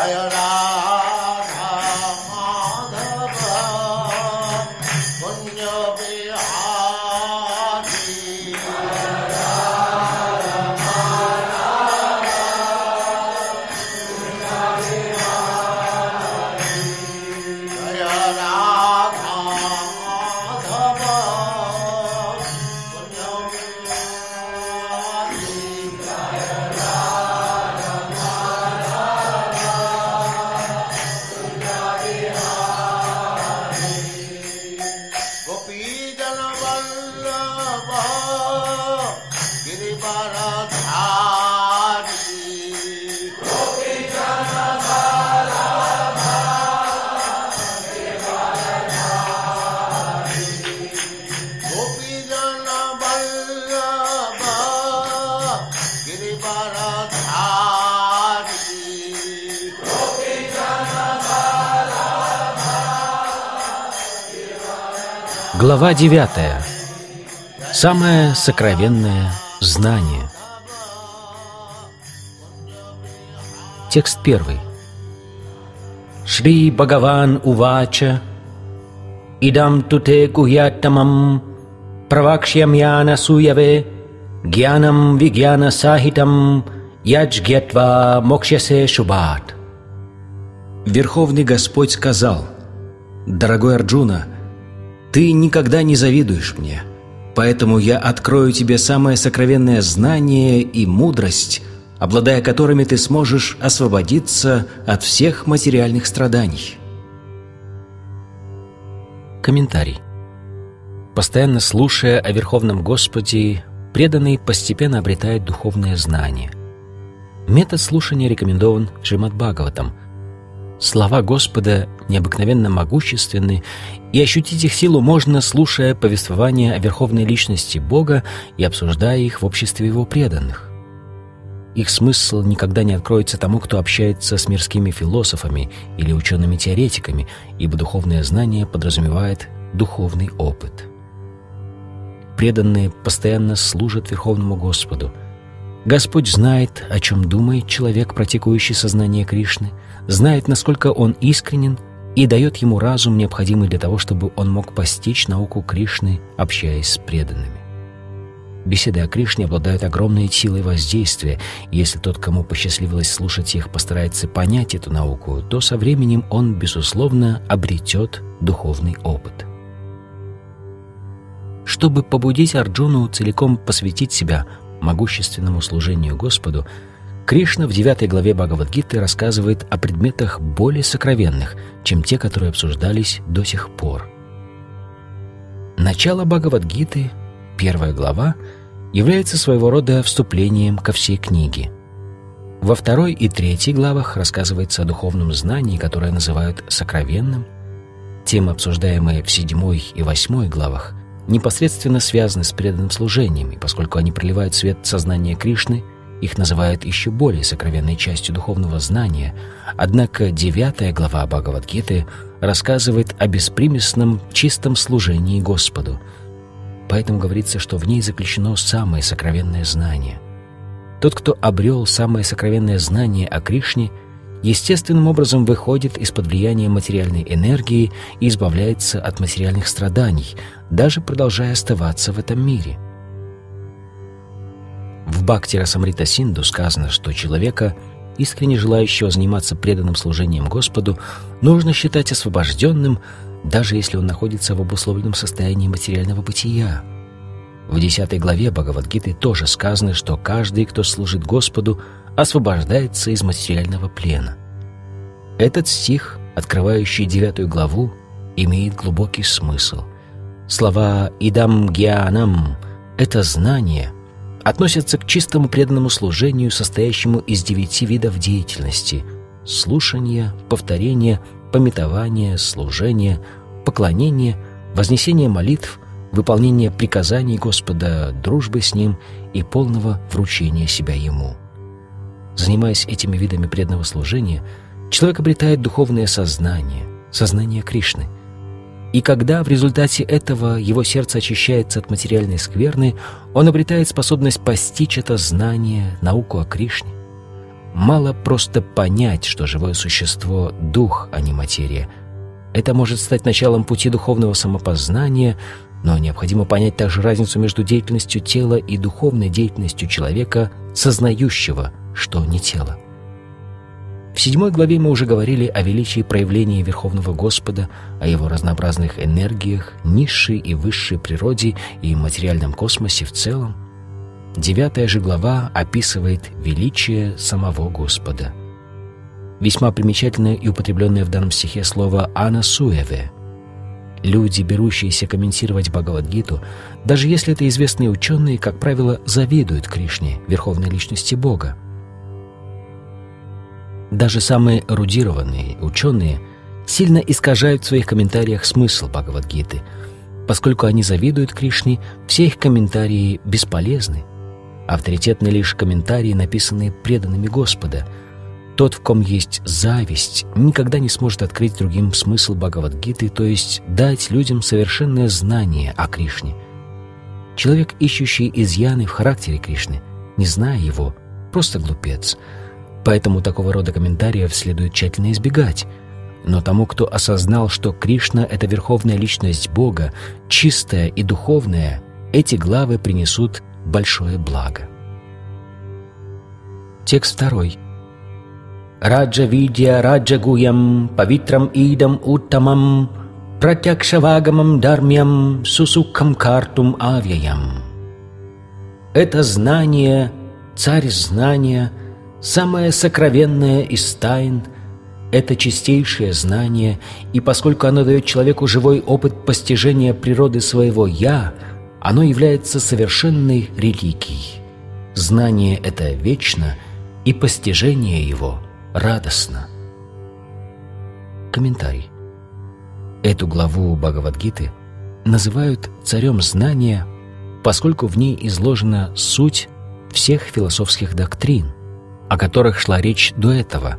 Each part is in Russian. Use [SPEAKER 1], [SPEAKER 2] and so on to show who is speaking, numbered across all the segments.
[SPEAKER 1] Jaya Ram.
[SPEAKER 2] Глава 9. Самое сокровенное знание. Текст первый. Шри Бхагаван Увача Идам туте гуятамам Правакшьямьяна суяве Гьянам вигьяна сахитам Яджгьятва мокшясе шубат Верховный Господь сказал «Дорогой Арджуна, ты никогда не завидуешь мне, поэтому я открою тебе самое сокровенное знание и мудрость, обладая которыми ты сможешь освободиться от всех материальных страданий». Комментарий. Постоянно слушая о Верховном Господе, преданный постепенно обретает духовное знание. Метод слушания рекомендован Шримад Бхагаватам. Слова Господа необыкновенно могущественны, и ощутить их силу можно, слушая повествования о Верховной Личности Бога и обсуждая их в обществе Его преданных. Их смысл никогда не откроется тому, кто общается с мирскими философами или учеными-теоретиками, ибо духовное знание подразумевает духовный опыт. Преданные постоянно служат Верховному Господу. Господь знает, о чем думает человек, практикующий сознание Кришны, знает, насколько он искренен, и дает ему разум, необходимый для того, чтобы он мог постичь науку Кришны, общаясь с преданными. Беседы о Кришне обладают огромной силой воздействия, и если тот, кому посчастливилось слушать их, постарается понять эту науку, то со временем он, безусловно, обретет духовный опыт. Чтобы побудить Арджуну целиком посвятить себя могущественному служению Господу, Кришна в 9 главе Бхагавадгиты рассказывает о предметах более сокровенных, чем те, которые обсуждались до сих пор. Начало Бхагавадгиты, первая глава, является своего рода вступлением ко всей книге. Во второй и третьей главах рассказывается о духовном знании, которое называют сокровенным. Темы, обсуждаемые в седьмой и восьмой главах, непосредственно связаны с преданным служением, и поскольку они проливают свет сознания Кришны, их называют еще более сокровенной частью духовного знания, однако девятая глава Бхагавадгиты рассказывает о беспримесном чистом служении Господу. Поэтому говорится, что в ней заключено самое сокровенное знание. Тот, кто обрел самое сокровенное знание о Кришне, естественным образом выходит из-под влияния материальной энергии и избавляется от материальных страданий, даже продолжая оставаться в этом мире – в Бхакти Расамрита Синду сказано, что человека, искренне желающего заниматься преданным служением Господу, нужно считать освобожденным, даже если он находится в обусловленном состоянии материального бытия. В 10 главе Бхагавадгиты тоже сказано, что каждый, кто служит Господу, освобождается из материального плена. Этот стих, открывающий девятую главу, имеет глубокий смысл. Слова «идам гьянам» — это знание — относятся к чистому преданному служению, состоящему из девяти видов деятельности – слушания, повторения, пометования, служения, поклонения, вознесения молитв, выполнения приказаний Господа, дружбы с Ним и полного вручения себя Ему. Занимаясь этими видами преданного служения, человек обретает духовное сознание, сознание Кришны – и когда в результате этого его сердце очищается от материальной скверны, он обретает способность постичь это знание, науку о Кришне. мало просто понять, что живое существо — дух, а не материя. Это может стать началом пути духовного самопознания, но необходимо понять также разницу между деятельностью тела и духовной деятельностью человека, сознающего, что не тело. В седьмой главе мы уже говорили о величии проявления Верховного Господа, о его разнообразных энергиях, низшей и высшей природе и материальном космосе в целом. Девятая же глава описывает величие самого Господа. Весьма примечательное и употребленное в данном стихе слово «анасуеве». Люди, берущиеся комментировать Бхагавадгиту, даже если это известные ученые, как правило, завидуют Кришне, верховной личности Бога. Даже самые эрудированные ученые сильно искажают в своих комментариях смысл Бхагавадгиты. Поскольку они завидуют Кришне, все их комментарии бесполезны. Авторитетны лишь комментарии, написанные преданными Господа. Тот, в ком есть зависть, никогда не сможет открыть другим смысл Бхагавадгиты, то есть дать людям совершенное знание о Кришне. Человек, ищущий изъяны в характере Кришны, не зная его, просто глупец – Поэтому такого рода комментариев следует тщательно избегать. Но тому, кто осознал, что Кришна — это верховная личность Бога, чистая и духовная, эти главы принесут большое благо. Текст второй. Раджа видья раджа гуям павитрам идам уттамам пратякшавагамам дармьям сусукхам картум авьям. Это знание, царь знания — Самое сокровенное из тайн — это чистейшее знание, и поскольку оно дает человеку живой опыт постижения природы своего «я», оно является совершенной религией. Знание это вечно, и постижение его радостно. Комментарий. Эту главу Бхагавадгиты называют «царем знания», поскольку в ней изложена суть всех философских доктрин – о которых шла речь до этого.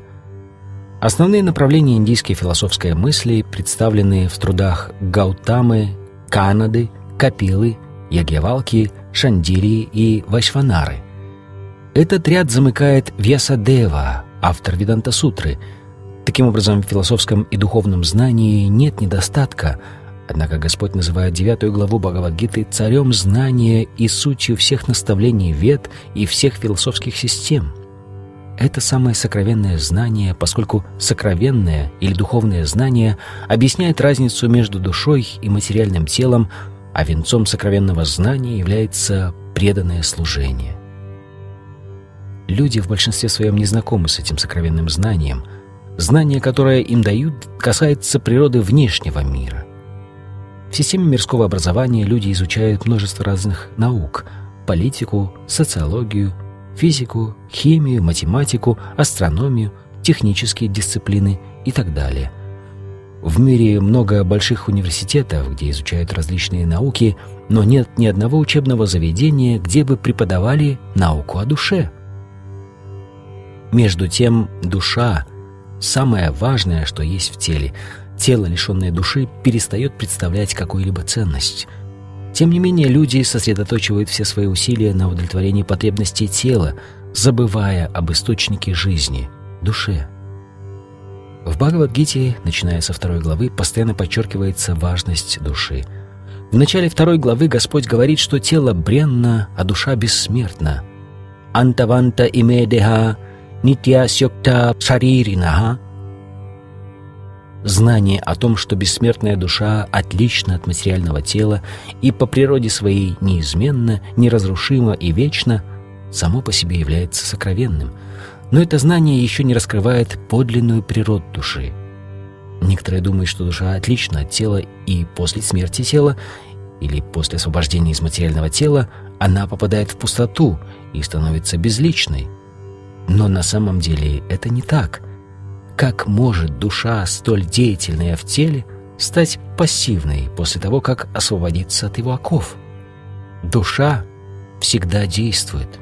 [SPEAKER 2] Основные направления индийской философской мысли представлены в трудах Гаутамы, Канады, Капилы, Ягьявалки, Шандирии и Вайшванары. Этот ряд замыкает Вьясадева, автор Веданта-сутры. Таким образом, в философском и духовном знании нет недостатка, однако Господь называет девятую главу Бхагавадгиты царем знания и сутью всех наставлений вед и всех философских систем – это самое сокровенное знание, поскольку сокровенное или духовное знание объясняет разницу между душой и материальным телом, а венцом сокровенного знания является преданное служение. Люди в большинстве своем не знакомы с этим сокровенным знанием. Знание, которое им дают, касается природы внешнего мира. В системе мирского образования люди изучают множество разных наук – политику, социологию, физику, химию, математику, астрономию, технические дисциплины и так далее. В мире много больших университетов, где изучают различные науки, но нет ни одного учебного заведения, где бы преподавали науку о душе. Между тем, душа – самое важное, что есть в теле. Тело, лишенное души, перестает представлять какую-либо ценность – тем не менее, люди сосредоточивают все свои усилия на удовлетворении потребностей тела, забывая об источнике жизни – душе. В Бхагавадгите, начиная со второй главы, постоянно подчеркивается важность души. В начале второй главы Господь говорит, что тело бренно, а душа бессмертна. «Антаванта имедеха нитья сёкта шариринаха» Знание о том, что бессмертная душа отлична от материального тела и по природе своей неизменно, неразрушима и вечна, само по себе является сокровенным. Но это знание еще не раскрывает подлинную природу души. Некоторые думают, что душа отлична от тела, и после смерти тела или после освобождения из материального тела она попадает в пустоту и становится безличной. Но на самом деле это не так – как может душа, столь деятельная в теле, стать пассивной после того, как освободиться от его оков? Душа всегда действует.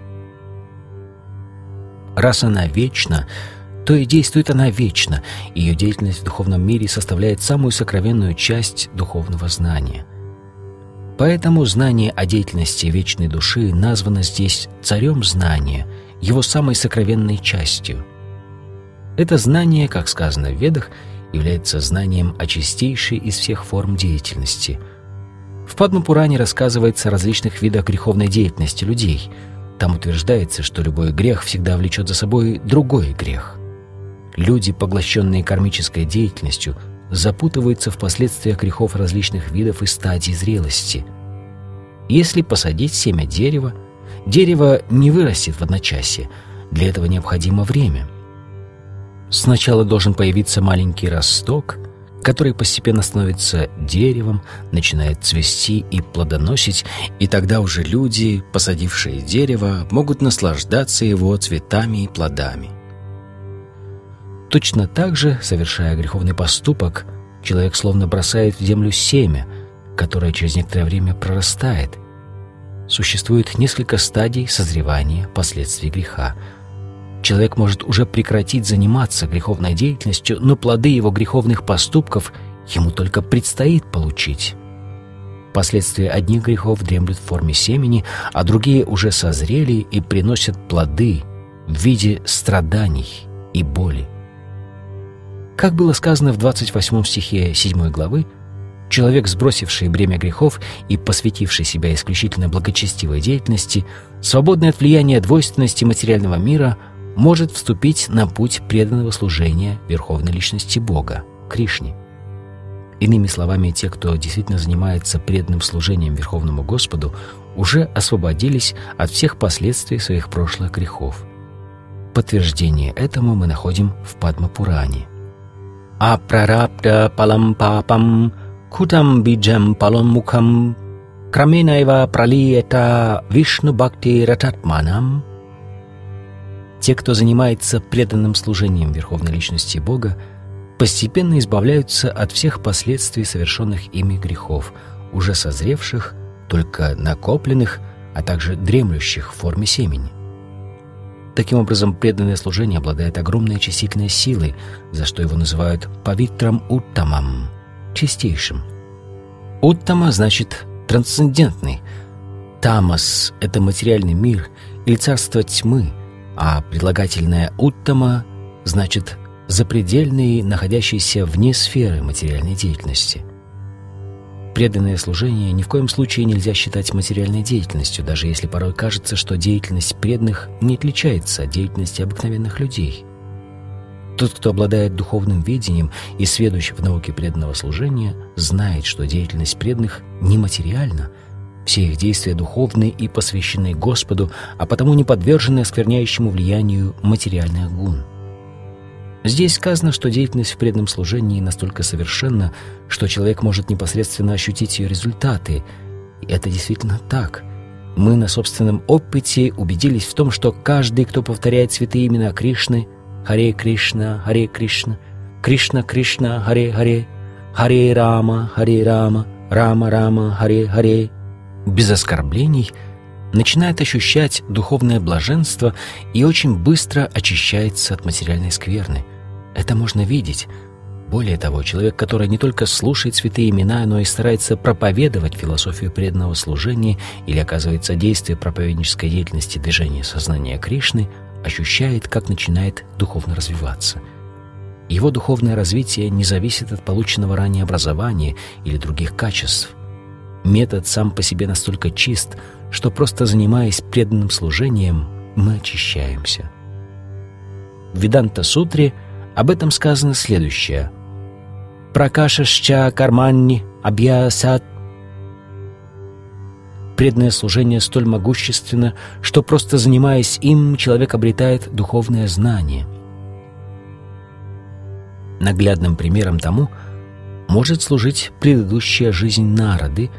[SPEAKER 2] Раз она вечна, то и действует она вечно. Ее деятельность в духовном мире составляет самую сокровенную часть духовного знания. Поэтому знание о деятельности вечной души названо здесь царем знания, его самой сокровенной частью – Это знание, как сказано в Ведах, является знанием о чистейшей из всех форм деятельности. В Падмапуране рассказывается о различных видах греховной деятельности людей. Там утверждается, что любой грех всегда влечет за собой другой грех. Люди, поглощенные кармической деятельностью, запутываются в последствиях грехов различных видов и стадий зрелости. Если посадить семя дерева, дерево не вырастет в одночасье, для этого необходимо время. Сначала должен появиться маленький росток, который постепенно становится деревом, начинает цвести и плодоносить, и тогда уже люди, посадившие дерево, могут наслаждаться его цветами и плодами. Точно так же, совершая греховный поступок, человек словно бросает в землю семя, которое через некоторое время прорастает. Существует несколько стадий созревания последствий греха. Человек может уже прекратить заниматься греховной деятельностью, но плоды его греховных поступков ему только предстоит получить. Последствия одних грехов дремлют в форме семени, а другие уже созрели и приносят плоды в виде страданий и боли. Как было сказано в 28 стихе 7 главы, человек, сбросивший бремя грехов и посвятивший себя исключительно благочестивой деятельности, свободный от влияния двойственности материального мира, может вступить на путь преданного служения Верховной Личности Бога, Кришне. Иными словами, те, кто действительно занимается преданным служением Верховному Господу, уже освободились от всех последствий своих прошлых грехов. Подтверждение этому мы находим в Падмапуране – Апрарапта палам папам кутам биджам палам мукам краменаева пралиета вишну бхакти рататманам. Те, кто занимается преданным служением Верховной Личности Бога, постепенно избавляются от всех последствий совершенных ими грехов, уже созревших, только накопленных, а также дремлющих в форме семени. Таким образом, преданное служение обладает огромной очистительной силой, за что его называют «павитрам уттамам» — чистейшим. Уттама значит «трансцендентный». Тамас — это материальный мир или царство тьмы, а предлагательное уттама значит запредельный, находящийся вне сферы материальной деятельности. Преданное служение ни в коем случае нельзя считать материальной деятельностью, даже если порой кажется, что деятельность преданных не отличается от деятельности обыкновенных людей. Тот, кто обладает духовным видением и сведущий в науке преданного служения, знает, что деятельность преданных нематериальна. Все их действия духовны и посвящены Господу, а потому не подвержены оскверняющему влиянию материальных гун. Здесь сказано, что деятельность в преданном служении настолько совершенна, что человек может непосредственно ощутить ее результаты. И это действительно так. Мы на собственном опыте убедились в том, что каждый, кто повторяет святые имена Кришны, Харе Кришна, Харе Кришна, Кришна Кришна, Харе Харе, Харе Рама, Харе Рама, Рама Рама, Харе Харе, без оскорблений, начинает ощущать духовное блаженство и очень быстро очищается от материальной скверны. Это можно видеть. Более того, человек, который не только слушает святые имена, но и старается проповедовать философию преданного служения или оказывает содействие проповеднической деятельности движения сознания Кришны, ощущает, как начинает духовно развиваться. Его духовное развитие не зависит от полученного ранее образования или других качеств. Метод сам по себе настолько чист, что просто занимаясь преданным служением, мы очищаемся. В Веданта-сутре – об этом сказано следующее. «Пракашашча карманни абьясат» Преданное служение столь могущественно, что просто занимаясь им, человек обретает духовное знание. Наглядным примером тому может служить предыдущая жизнь Народы,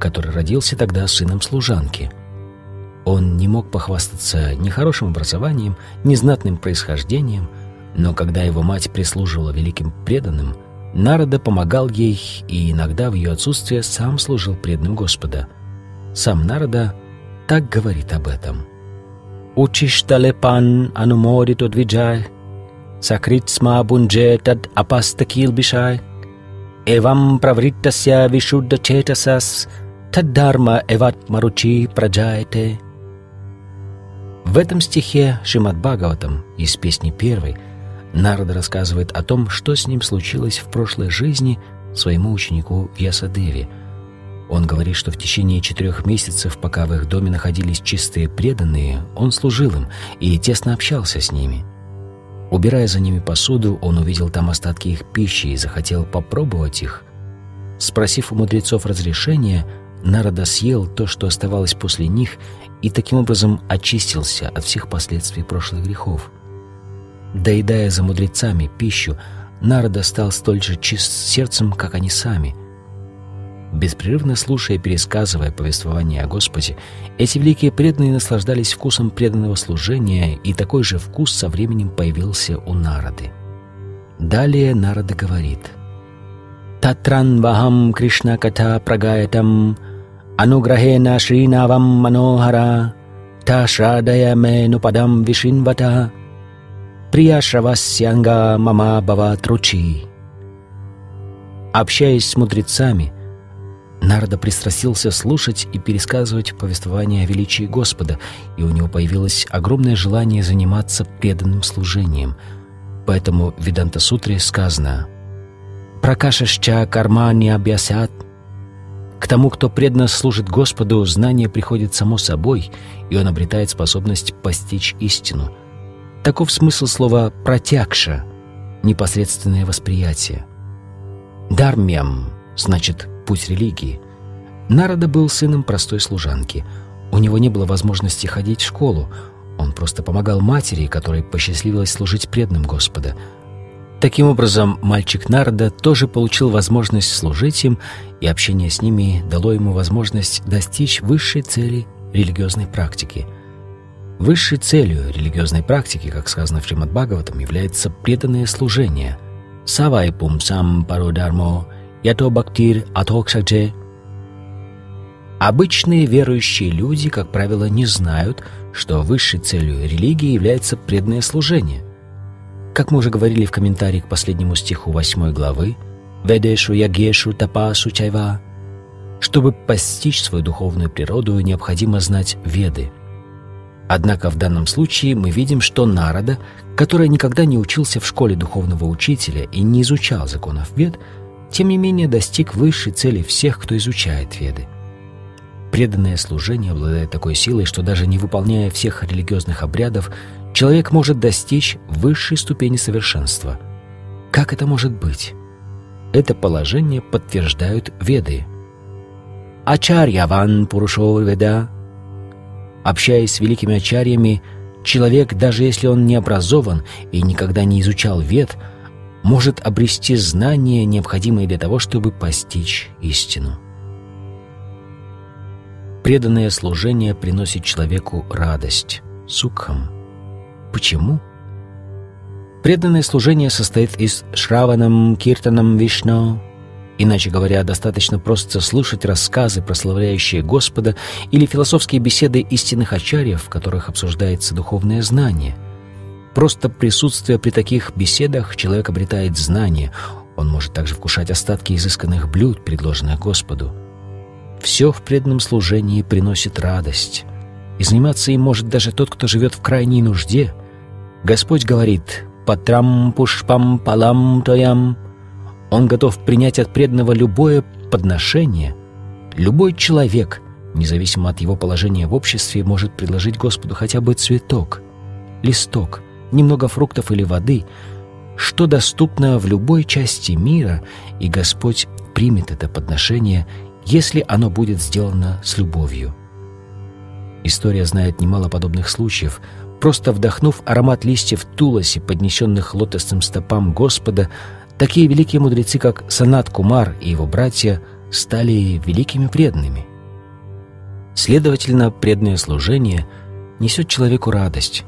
[SPEAKER 2] который родился тогда сыном служанки. Он не мог похвастаться ни хорошим образованием, ни знатным происхождением – но когда его мать прислуживала великим преданным, Народа помогал ей и иногда в ее отсутствие сам служил преданным Господа. Сам Народа так говорит об этом. «Учишталепан ануморито двиджай, сакритсма бунже тад апастакил бишай, эвам правриттася вишудда четасас, таддарма эват маручи праджайте». В этом стихе Шимад Бхагаватам из песни первой – Нарада рассказывает о том, что с ним случилось в прошлой жизни своему ученику Ясадеве. Он говорит, что в течение четырех месяцев, пока в их доме находились чистые преданные, он служил им и тесно общался с ними. Убирая за ними посуду, он увидел там остатки их пищи и захотел попробовать их. Спросив у мудрецов разрешения, Нарада съел то, что оставалось после них, и таким образом очистился от всех последствий прошлых грехов. Доедая за мудрецами пищу, Нарада стал столь же чист сердцем, как они сами. Беспрерывно слушая и пересказывая повествование о Господе, эти великие преданные наслаждались вкусом преданного служения, и такой же вкус со временем появился у Нарады. Далее Нарада говорит «Татран вахам Кришна ката прагаятам अनुग्रहेण श्रीनावं मनोहरा та шрадая мену падам вишинвата прия шравасянга мама бава тручи. Общаясь с мудрецами, Нарда пристрастился слушать и пересказывать повествование о величии Господа, и у него появилось огромное желание заниматься преданным служением. Поэтому в Веданта-сутре сказано «Пракашашча карма не объясят» к тому, кто преданно служит Господу, знание приходит само собой, и он обретает способность постичь истину. Таков смысл слова «протягша» — непосредственное восприятие. «Дармьям» — значит «путь религии». Нарада был сыном простой служанки. У него не было возможности ходить в школу. Он просто помогал матери, которой посчастливилось служить преданным Господа — Таким образом, мальчик Нарда тоже получил возможность служить им, и общение с ними дало ему возможность достичь высшей цели религиозной практики. Высшей целью религиозной практики, как сказано в Шримад Бхагаватам, является преданное служение. «Савай пум сам пародармо, ято бхактир атокшадже». Обычные верующие люди, как правило, не знают, что высшей целью религии является преданное служение – как мы уже говорили в комментарии к последнему стиху 8 главы, «Ведешу ягешу тапасу чайва», чтобы постичь свою духовную природу, необходимо знать веды. Однако в данном случае мы видим, что Нарада, который никогда не учился в школе духовного учителя и не изучал законов вед, тем не менее достиг высшей цели всех, кто изучает веды. Преданное служение обладает такой силой, что даже не выполняя всех религиозных обрядов, человек может достичь высшей ступени совершенства. Как это может быть? Это положение подтверждают Веды. Ачарьяван Пурушо Веда. Общаясь с великими ачарьями, человек, даже если он не образован и никогда не изучал Вед, может обрести знания, необходимые для того, чтобы постичь истину. Преданное служение приносит человеку радость, сукхам – Почему? Преданное служение состоит из шраванам, киртанам, вишну. Иначе говоря, достаточно просто слушать рассказы, прославляющие Господа, или философские беседы истинных ачарьев, в которых обсуждается духовное знание. Просто присутствие при таких беседах человек обретает знание, он может также вкушать остатки изысканных блюд, предложенных Господу. Все в преданном служении приносит радость, и заниматься им может даже тот, кто живет в крайней нужде – Господь говорит «Патрам пушпам палам тоям». Он готов принять от преданного любое подношение. Любой человек, независимо от его положения в обществе, может предложить Господу хотя бы цветок, листок, немного фруктов или воды, что доступно в любой части мира, и Господь примет это подношение, если оно будет сделано с любовью. История знает немало подобных случаев – Просто вдохнув аромат листьев туласи, поднесенных лотосным стопам Господа, такие великие мудрецы, как Санат Кумар и его братья, стали великими преданными. Следовательно, преданное служение несет человеку радость.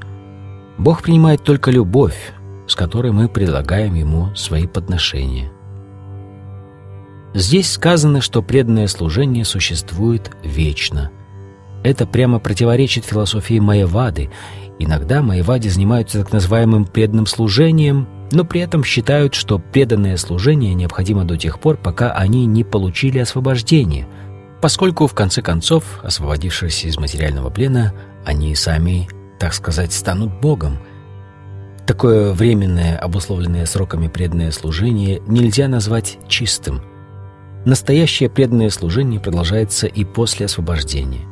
[SPEAKER 2] Бог принимает только любовь, с которой мы предлагаем Ему свои подношения. Здесь сказано, что преданное служение существует вечно. Это прямо противоречит философии Майявады Иногда майвади занимаются так называемым преданным служением, но при этом считают, что преданное служение необходимо до тех пор, пока они не получили освобождение, поскольку, в конце концов, освободившись из материального плена, они сами, так сказать, станут Богом. Такое временное, обусловленное сроками преданное служение нельзя назвать чистым. Настоящее преданное служение продолжается и после освобождения.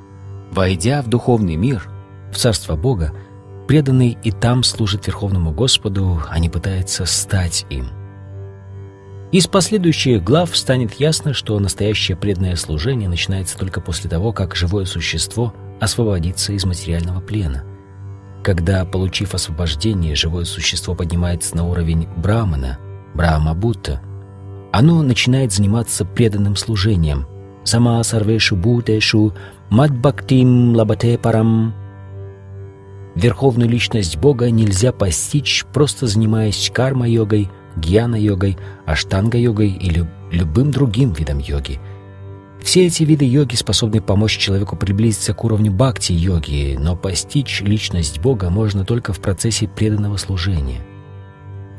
[SPEAKER 2] Войдя в духовный мир, в Царство Бога, преданный и там служит Верховному Господу, а не пытается стать им. Из последующих глав станет ясно, что настоящее преданное служение начинается только после того, как живое существо освободится из материального плена. Когда, получив освобождение, живое существо поднимается на уровень Брамана, Брахма Будда, оно начинает заниматься преданным служением. Сама сарвешу бутешу мадбактим лабате парам. Верховную личность Бога нельзя постичь, просто занимаясь карма-йогой, гьяна-йогой, аштанга-йогой или любым другим видом йоги – все эти виды йоги способны помочь человеку приблизиться к уровню бхакти-йоги, но постичь личность Бога можно только в процессе преданного служения.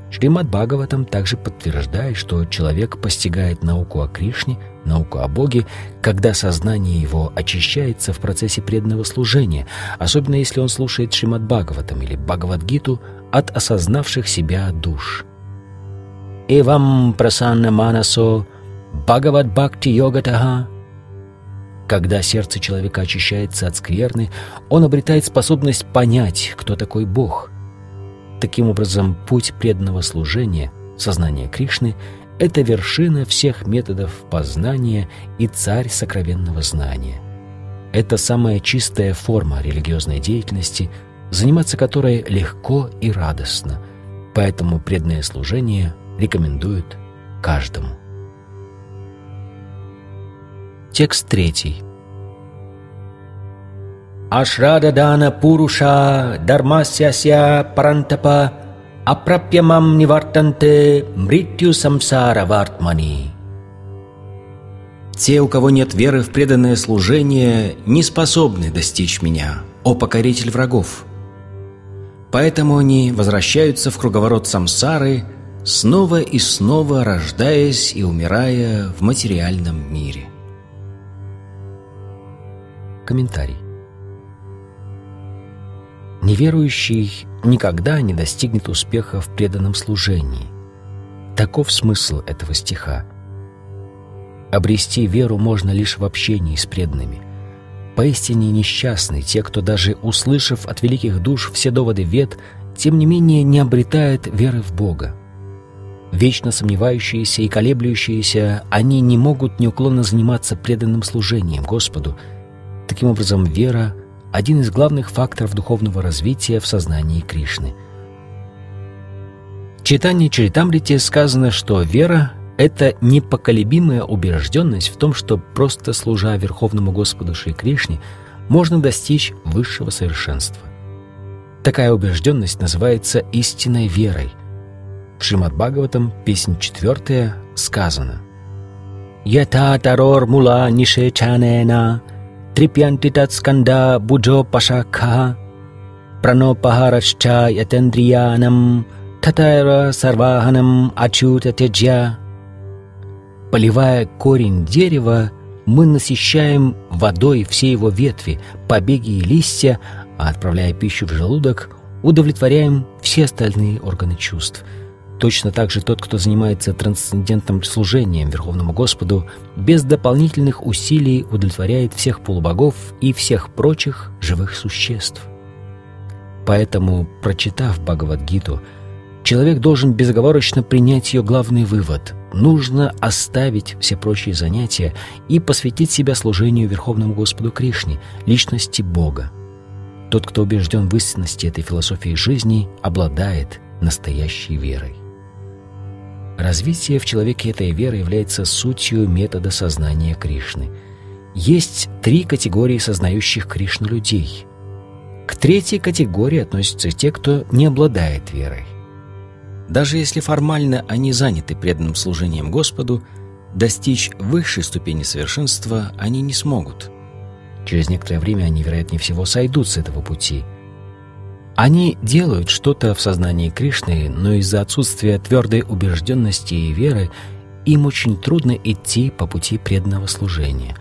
[SPEAKER 2] Шримад Бхагаватам также подтверждает, что человек постигает науку о Кришне, науку о Боге, когда сознание его очищается в процессе преданного служения, особенно если он слушает Шримад Бхагаватам или Бхагавадгиту от осознавших себя душ. «Эвам прасанна манасо Бхагават Бхакти Йогатаха когда сердце человека очищается от скверны, он обретает способность понять, кто такой Бог. Таким образом, путь преданного служения, сознания Кришны — это вершина всех методов познания и царь сокровенного знания. Это самая чистая форма религиозной деятельности, заниматься которой легко и радостно, поэтому преданное служение рекомендуют каждому. Текст третий. Ашрададана Пуруша Дармасяся Парантапа Апрапьямам Нивартанте Мритью Самсара Вартмани. Те, у кого нет веры в преданное служение, не способны достичь меня, о покоритель врагов. Поэтому они возвращаются в круговорот самсары, снова и снова рождаясь и умирая в материальном мире. Комментарий. Неверующий никогда не достигнет успеха в преданном служении. Таков смысл этого стиха. Обрести веру можно лишь в общении с преданными. Поистине несчастны те, кто даже услышав от великих душ все доводы вет, тем не менее не обретает веры в Бога. Вечно сомневающиеся и колеблющиеся, они не могут неуклонно заниматься преданным служением Господу – Таким образом, вера – один из главных факторов духовного развития в сознании Кришны. В читании Чаритамрити сказано, что вера – это непоколебимая убежденность в том, что просто служа Верховному Господу Шри Кришне, можно достичь высшего совершенства. Такая убежденность называется истинной верой. В Шримад Бхагаватам, песня 4, сказано «Ята тарор мула нише буджо пашакха пранопахарашча ятендриянам татайра сарваханам ачута теджья. Поливая корень дерева, мы насыщаем водой все его ветви, побеги и листья, а отправляя пищу в желудок, удовлетворяем все остальные органы чувств – Точно так же тот, кто занимается трансцендентным служением Верховному Господу, без дополнительных усилий удовлетворяет всех полубогов и всех прочих живых существ. Поэтому, прочитав Бхагавадгиту, человек должен безоговорочно принять ее главный вывод – нужно оставить все прочие занятия и посвятить себя служению Верховному Господу Кришне, личности Бога. Тот, кто убежден в истинности этой философии жизни, обладает настоящей верой. Развитие в человеке этой веры является сутью метода сознания Кришны. Есть три категории сознающих Кришну людей. К третьей категории относятся те, кто не обладает верой. Даже если формально они заняты преданным служением Господу, достичь высшей ступени совершенства они не смогут. Через некоторое время они, вероятнее всего, сойдут с этого пути – они делают что-то в сознании Кришны, но из-за отсутствия твердой убежденности и веры им очень трудно идти по пути преданного служения.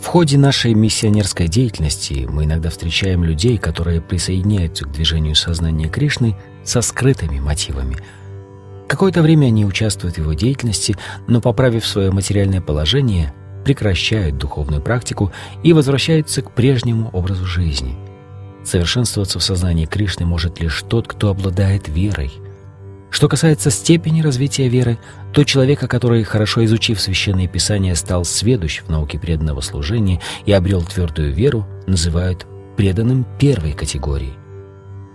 [SPEAKER 2] В ходе нашей миссионерской деятельности мы иногда встречаем людей, которые присоединяются к движению сознания Кришны со скрытыми мотивами. Какое-то время они участвуют в его деятельности, но, поправив свое материальное положение, прекращают духовную практику и возвращаются к прежнему образу жизни. Совершенствоваться в сознании Кришны может лишь тот, кто обладает верой. Что касается степени развития веры, то человека, который, хорошо изучив Священные Писания, стал сведущ в науке преданного служения и обрел твердую веру, называют преданным первой категории.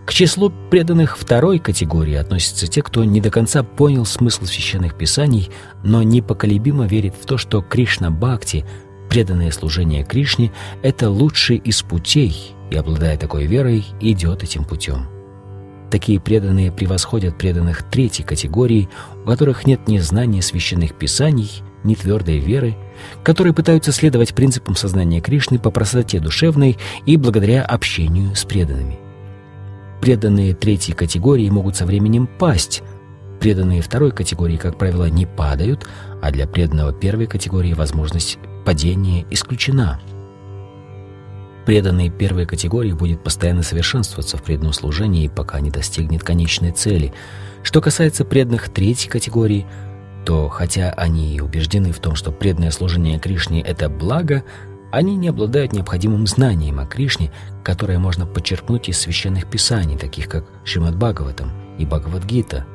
[SPEAKER 2] К числу преданных второй категории относятся те, кто не до конца понял смысл священных писаний, но непоколебимо верит в то, что Кришна Бхакти, преданное служение Кришне, это лучший из путей, и, обладая такой верой, идет этим путем. Такие преданные превосходят преданных третьей категории, у которых нет ни знания священных писаний, ни твердой веры, которые пытаются следовать принципам сознания Кришны по простоте душевной и благодаря общению с преданными. Преданные третьей категории могут со временем пасть. Преданные второй категории, как правило, не падают, а для преданного первой категории возможность падения исключена – преданный первой категории будет постоянно совершенствоваться в преданном служении, пока не достигнет конечной цели. Что касается преданных третьей категории, то хотя они и убеждены в том, что преданное служение Кришне — это благо, они не обладают необходимым знанием о Кришне, которое можно подчеркнуть из священных писаний, таких как Шримад Бхагаватам и Бхагавадгита.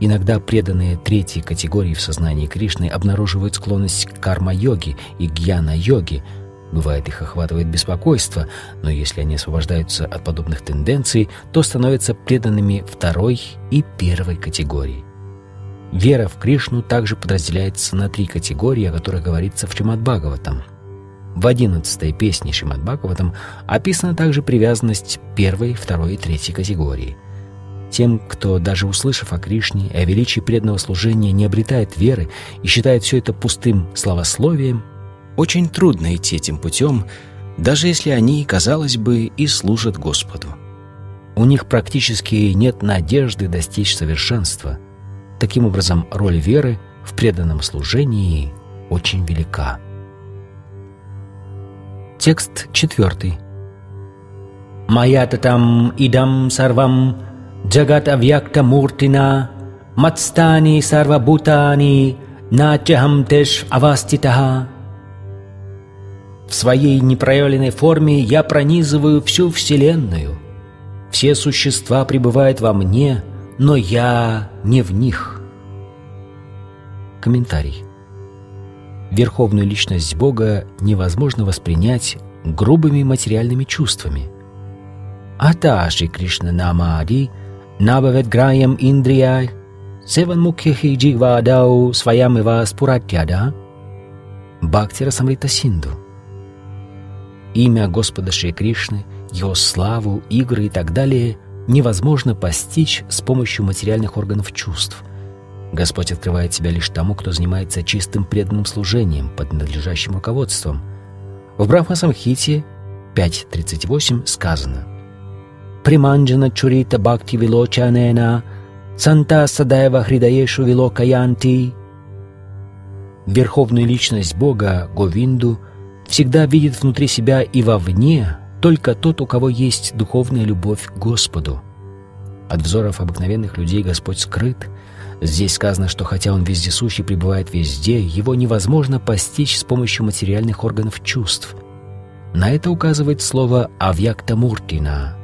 [SPEAKER 2] Иногда преданные третьей категории в сознании Кришны обнаруживают склонность к карма-йоге и гьяна-йоге — Бывает, их охватывает беспокойство, но если они освобождаются от подобных тенденций, то становятся преданными второй и первой категории. Вера в Кришну также подразделяется на три категории, о которых говорится в Шримад Бхагаватам. В одиннадцатой песне Шримад Бхагаватам описана также привязанность первой, второй и третьей категории. Тем, кто, даже услышав о Кришне и о величии преданного служения, не обретает веры и считает все это пустым словословием, очень трудно идти этим путем, даже если они, казалось бы, и служат Господу. У них практически нет надежды достичь совершенства. Таким образом, роль веры в преданном служении очень велика. Текст четвертый. «Маятатам идам сарвам джагат авьякта муртина матстани сарвабутани начахам теш аваститаха в своей непроявленной форме я пронизываю всю Вселенную. Все существа пребывают во мне, но я не в них. Комментарий. Верховную личность Бога невозможно воспринять грубыми материальными чувствами. Аташи Кришна Намади Набавет Граям Индрияй Севан Мукхихи Джигвадау Сваямива Спуратьяда Бхактира Самрита Синду Имя Господа Шри Кришны, Его славу, игры и так далее невозможно постичь с помощью материальных органов чувств. Господь открывает себя лишь тому, кто занимается чистым преданным служением под надлежащим руководством. В Брахма Самхите 5.38 сказано «Приманджана чурита бхакти вилочанена санта садаева хридаешу вилокаянти» Верховную личность Бога, Говинду – всегда видит внутри себя и вовне только тот, у кого есть духовная любовь к Господу. От взоров обыкновенных людей Господь скрыт. Здесь сказано, что хотя Он вездесущий пребывает везде, Его невозможно постичь с помощью материальных органов чувств. На это указывает слово «авьяктамуртина».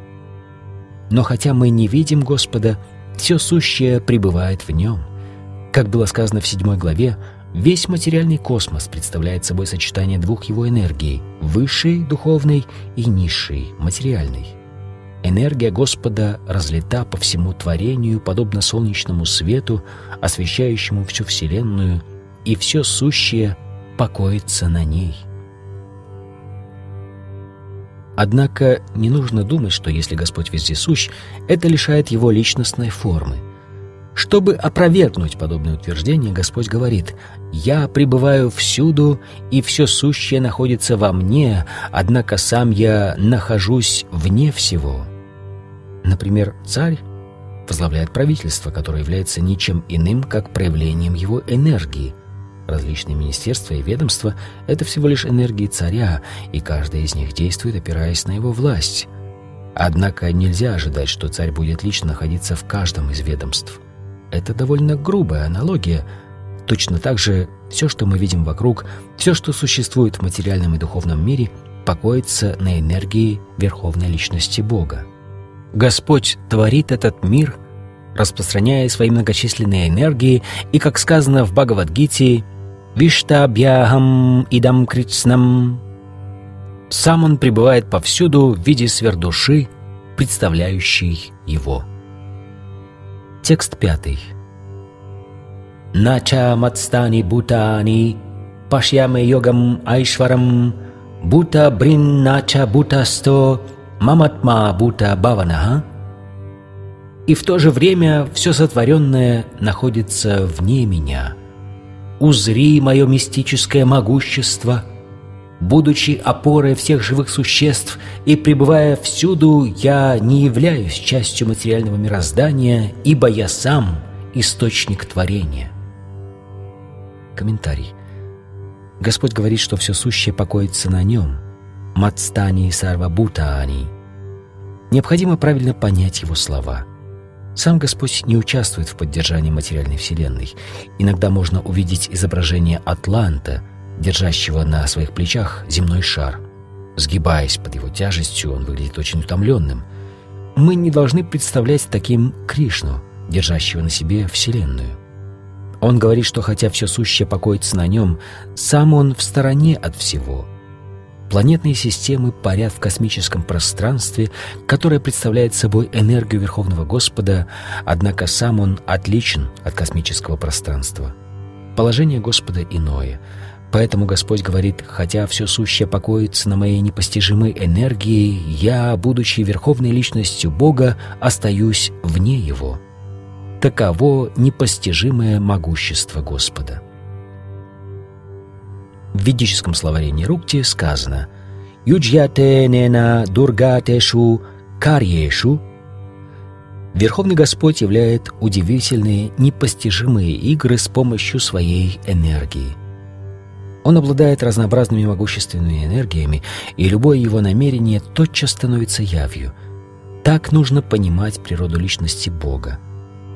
[SPEAKER 2] Но хотя мы не видим Господа, все сущее пребывает в Нем. Как было сказано в седьмой главе, Весь материальный космос представляет собой сочетание двух его энергий – высшей, духовной, и низшей, материальной. Энергия Господа разлита по всему творению, подобно солнечному свету, освещающему всю Вселенную, и все сущее покоится на ней. Однако не нужно думать, что если Господь вездесущ, это лишает его личностной формы – чтобы опровергнуть подобное утверждение, Господь говорит «Я пребываю всюду, и все сущее находится во мне, однако сам я нахожусь вне всего». Например, царь возглавляет правительство, которое является ничем иным, как проявлением его энергии. Различные министерства и ведомства – это всего лишь энергии царя, и каждая из них действует, опираясь на его власть – Однако нельзя ожидать, что царь будет лично находиться в каждом из ведомств. Это довольно грубая аналогия. Точно так же все, что мы видим вокруг, все, что существует в материальном и духовном мире, покоится на энергии Верховной Личности Бога. Господь творит этот мир, распространяя свои многочисленные энергии, и, как сказано в Бхагавадгите, «Виштабьяхам идам критснам» Сам он пребывает повсюду в виде сверхдуши, представляющей его. Текст пятый. Нача мацтани бутани пашьяме йогам айшварам бута брин нача бутасто маматма бута баванаха. И в то же время все сотворенное находится вне меня. Узри мое мистическое могущество — Будучи опорой всех живых существ и пребывая всюду, я не являюсь частью материального мироздания, ибо я сам источник творения. Комментарий. Господь говорит, что все сущее покоится на нем. Мацтани сарвабутаани. Необходимо правильно понять его слова. Сам Господь не участвует в поддержании материальной вселенной. Иногда можно увидеть изображение Атланта – держащего на своих плечах земной шар. Сгибаясь под его тяжестью, он выглядит очень утомленным. Мы не должны представлять таким Кришну, держащего на себе Вселенную. Он говорит, что хотя все сущее покоится на нем, сам он в стороне от всего. Планетные системы парят в космическом пространстве, которое представляет собой энергию Верховного Господа, однако сам он отличен от космического пространства. Положение Господа иное — Поэтому Господь говорит, хотя все сущее покоится на моей непостижимой энергии, я, будучи верховной личностью Бога, остаюсь вне Его. Таково непостижимое могущество Господа. В ведическом словаре Нерукти сказано «Юджьяте нена дургатешу карьешу» Верховный Господь являет удивительные, непостижимые игры с помощью своей энергии. Он обладает разнообразными могущественными энергиями, и любое его намерение тотчас становится явью. Так нужно понимать природу личности Бога.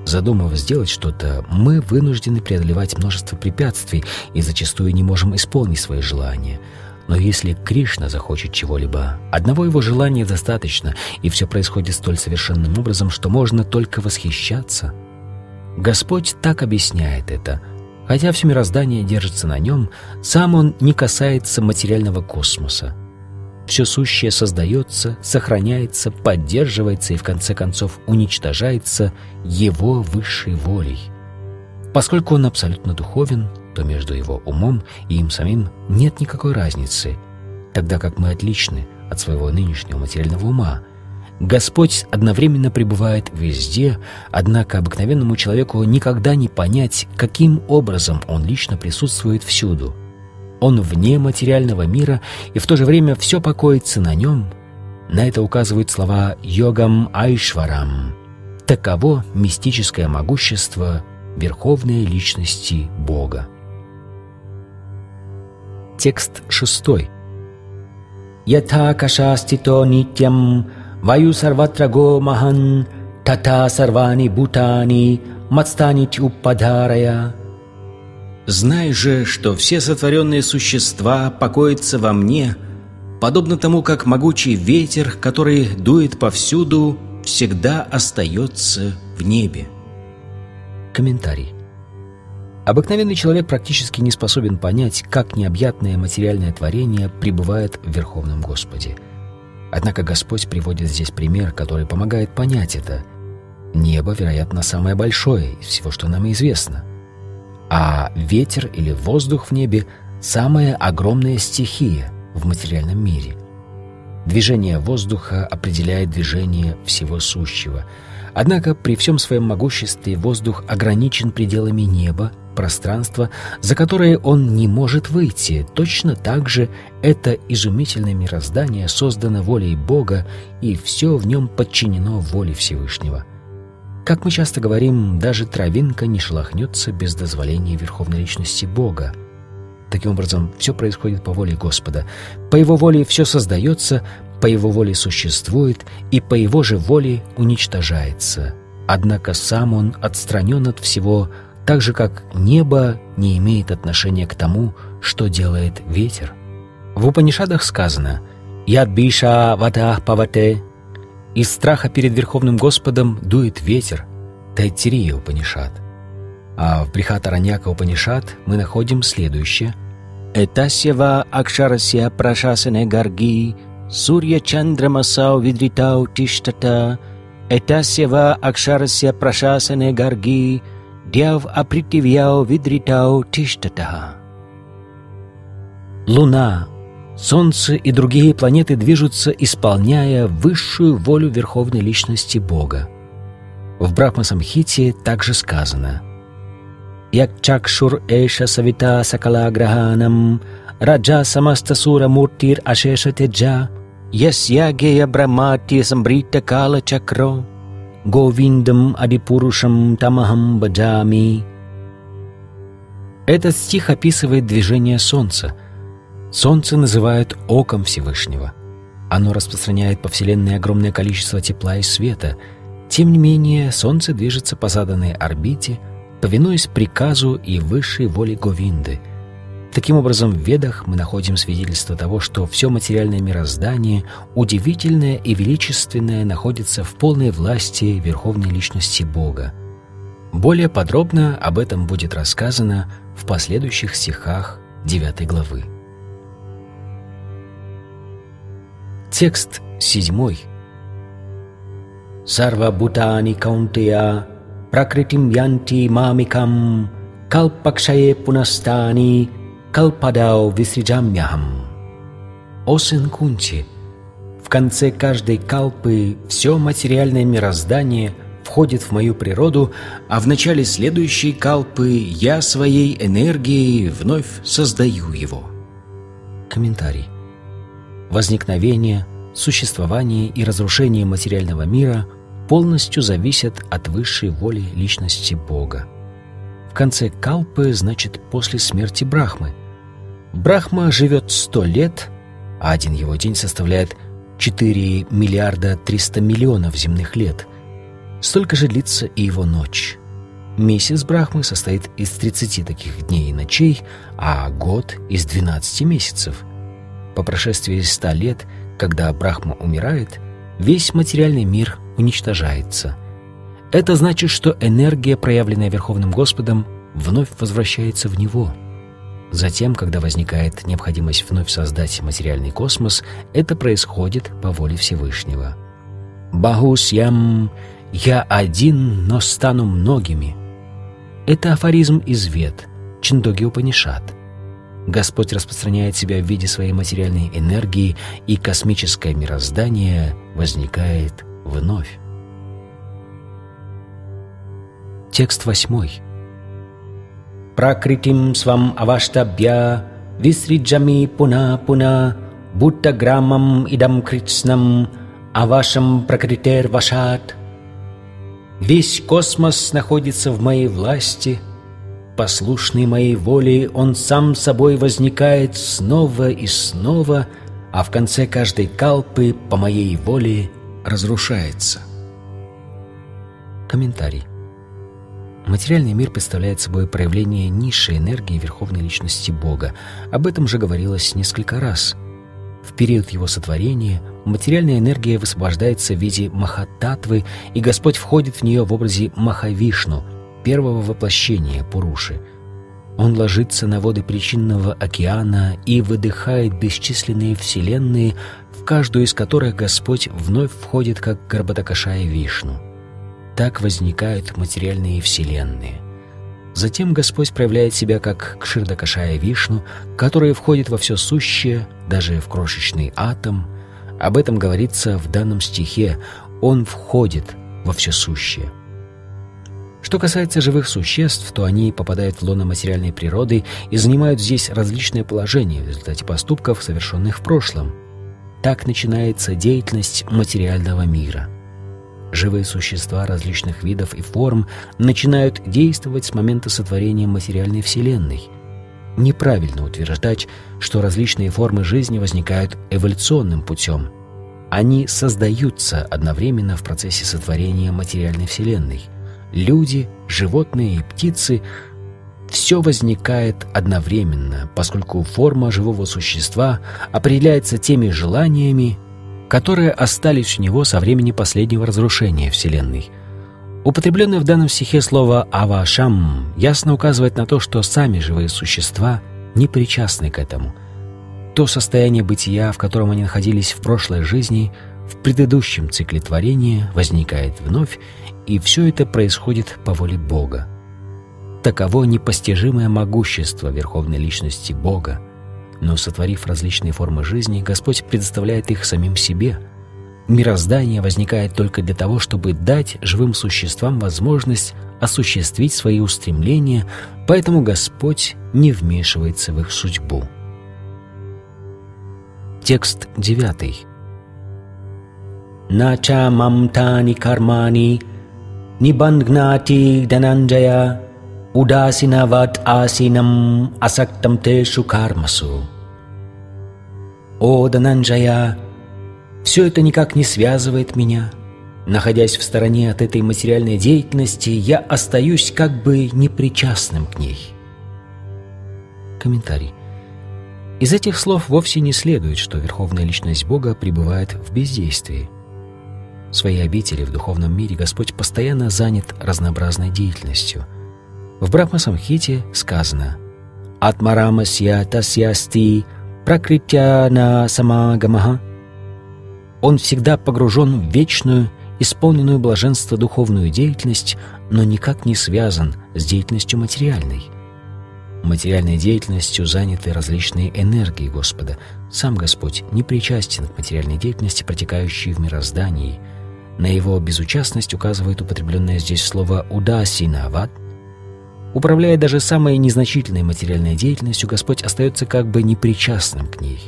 [SPEAKER 2] Задумав сделать что-то, мы вынуждены преодолевать множество препятствий и зачастую не можем исполнить свои желания. Но если Кришна захочет чего-либо, одного его желания достаточно, и все происходит столь совершенным образом, что можно только восхищаться. Господь так объясняет это – Хотя все мироздание держится на нем, сам он не касается материального космоса. Все сущее создается, сохраняется, поддерживается и в конце концов уничтожается его высшей волей. Поскольку он абсолютно духовен, то между его умом и им самим нет никакой разницы, тогда как мы отличны от своего нынешнего материального ума – Господь одновременно пребывает везде, однако обыкновенному человеку никогда не понять, каким образом он лично присутствует всюду. Он вне материального мира, и в то же время все покоится на нем. На это указывают слова «йогам айшварам». Таково мистическое могущество Верховной Личности Бога. Текст шестой. «Ята кашастито нитям Ваю сарватра го махан, тата сарвани бутани, мацтани тюппадарая. Знай же, что все сотворенные существа покоятся во мне, подобно тому, как могучий ветер, который дует повсюду, всегда остается в небе. Комментарий. Обыкновенный человек практически не способен понять, как необъятное материальное творение пребывает в Верховном Господе – Однако Господь приводит здесь пример, который помогает понять это. Небо, вероятно, самое большое из всего, что нам известно. А ветер или воздух в небе – самая огромная стихия в материальном мире. Движение воздуха определяет движение всего сущего. Однако при всем своем могуществе воздух ограничен пределами неба пространство, за которое он не может выйти. Точно так же это изумительное мироздание создано волей Бога, и все в нем подчинено воле Всевышнего. Как мы часто говорим, даже травинка не шелохнется без дозволения Верховной Личности Бога. Таким образом, все происходит по воле Господа. По Его воле все создается, по его воле существует и по его же воле уничтожается. Однако сам он отстранен от всего, так же как небо не имеет отношения к тому, что делает ветер. В Упанишадах сказано «Яд биша ватах павате» Из страха перед Верховным Господом дует ветер Тайтирия Упанишад. А в Брихатараньяка Упанишад мы находим следующее «Этасьева акшарасья прашасане гарги Сурья Чандрамасау видритау тиштата Этасьева акшарасья прашасане гарги Дяв апритивьяу видритау тиштата. Луна, Солнце и другие планеты движутся, исполняя высшую волю Верховной Личности Бога. В Брахма-самхите также сказано. «Як чакшур эша савита сакала граханам, раджа самаста сура муртир ашеша теджа, ясья гея брамати самбрита кала чакро, говиндам адипурушам тамахам баджами». Этот стих описывает движение Солнца – Солнце называют оком Всевышнего. Оно распространяет по Вселенной огромное количество тепла и света. Тем не менее, Солнце движется по заданной орбите, повинуясь приказу и высшей воле Говинды. Таким образом, в Ведах мы находим свидетельство того, что все материальное мироздание, удивительное и величественное, находится в полной власти Верховной Личности Бога. Более подробно об этом будет рассказано в последующих стихах 9 главы. Текст седьмой. Сарва Бутани Каунтия Пракритим Янти Мамикам Калпакшае Пунастани Калпадау Висриджамьяхам. О сын Кунти, в конце каждой калпы все материальное мироздание входит в мою природу, а в начале следующей калпы я своей энергией вновь создаю его. Комментарий возникновение, существование и разрушение материального мира полностью зависят от высшей воли личности Бога. В конце Калпы значит после смерти Брахмы. Брахма живет сто лет, а один его день составляет 4 миллиарда 300 миллионов земных лет. Столько же длится и его ночь. Месяц Брахмы состоит из 30 таких дней и ночей, а год — из 12 месяцев — по прошествии ста лет, когда Брахма умирает, весь материальный мир уничтожается. Это значит, что энергия, проявленная Верховным Господом, вновь возвращается в Него. Затем, когда возникает необходимость вновь создать материальный космос, это происходит по воле Всевышнего. «Бахусьям, я один, но стану многими». Это афоризм из Вед, Чиндоги Упанишат – Господь распространяет себя в виде своей материальной энергии, и космическое мироздание возникает вновь. Текст восьмой. Свам аваштабья висриджами пуна пуна будта граммам идам критснам авашам пракритер вашат. Весь космос находится в моей власти — Послушный моей воле, он сам собой возникает снова и снова, а в конце каждой калпы по моей воле разрушается. Комментарий. Материальный мир представляет собой проявление низшей энергии Верховной Личности Бога. Об этом же говорилось несколько раз. В период его сотворения материальная энергия высвобождается в виде Махататвы, и Господь входит в нее в образе Махавишну – первого воплощения Пуруши. Он ложится на воды причинного океана и выдыхает бесчисленные вселенные, в каждую из которых Господь вновь входит как Гарбатакашая Вишну. Так возникают материальные вселенные. Затем Господь проявляет себя как Кширдакашая Вишну, который входит во все сущее, даже в крошечный атом. Об этом говорится в данном стихе «Он входит во все сущее». Что касается живых существ, то они попадают в лоно материальной природы и занимают здесь различные положения в результате поступков, совершенных в прошлом. Так начинается деятельность материального мира. Живые существа различных видов и форм начинают действовать с момента сотворения материальной Вселенной. Неправильно утверждать, что различные формы жизни возникают эволюционным путем. Они создаются одновременно в процессе сотворения материальной Вселенной. Люди, животные и птицы – все возникает одновременно, поскольку форма живого существа определяется теми желаниями, которые остались у него со времени последнего разрушения Вселенной. Употребленное в данном стихе слово «авашам» ясно указывает на то, что сами живые существа не причастны к этому. То состояние бытия, в котором они находились в прошлой жизни, в предыдущем цикле творения возникает вновь, и все это происходит по воле Бога. Таково непостижимое могущество Верховной Личности Бога, но сотворив различные формы жизни, Господь предоставляет их самим себе. Мироздание возникает только для того, чтобы дать живым существам возможность осуществить свои устремления, поэтому Господь не вмешивается в их судьбу. Текст 9. Нача мамтани кармани нибангнати дананджая удасинават асинам асактам тешу кармасу. О, Дананджая, все это никак не связывает меня. Находясь в стороне от этой материальной деятельности, я остаюсь как бы непричастным к ней. Комментарий. Из этих слов вовсе не следует, что Верховная Личность Бога пребывает в бездействии. В своей обители в духовном мире Господь постоянно занят разнообразной деятельностью. В Брахма-самхите сказано «Атмарамасья тасьясти пракритяна самагамаха. Он всегда погружен в вечную, исполненную блаженства духовную деятельность, но никак не связан с деятельностью материальной. Материальной деятельностью заняты различные энергии Господа. Сам Господь не причастен к материальной деятельности, протекающей в мироздании. На его безучастность указывает употребленное здесь слово «удасинават», Управляя даже самой незначительной материальной деятельностью, Господь остается как бы непричастным к ней.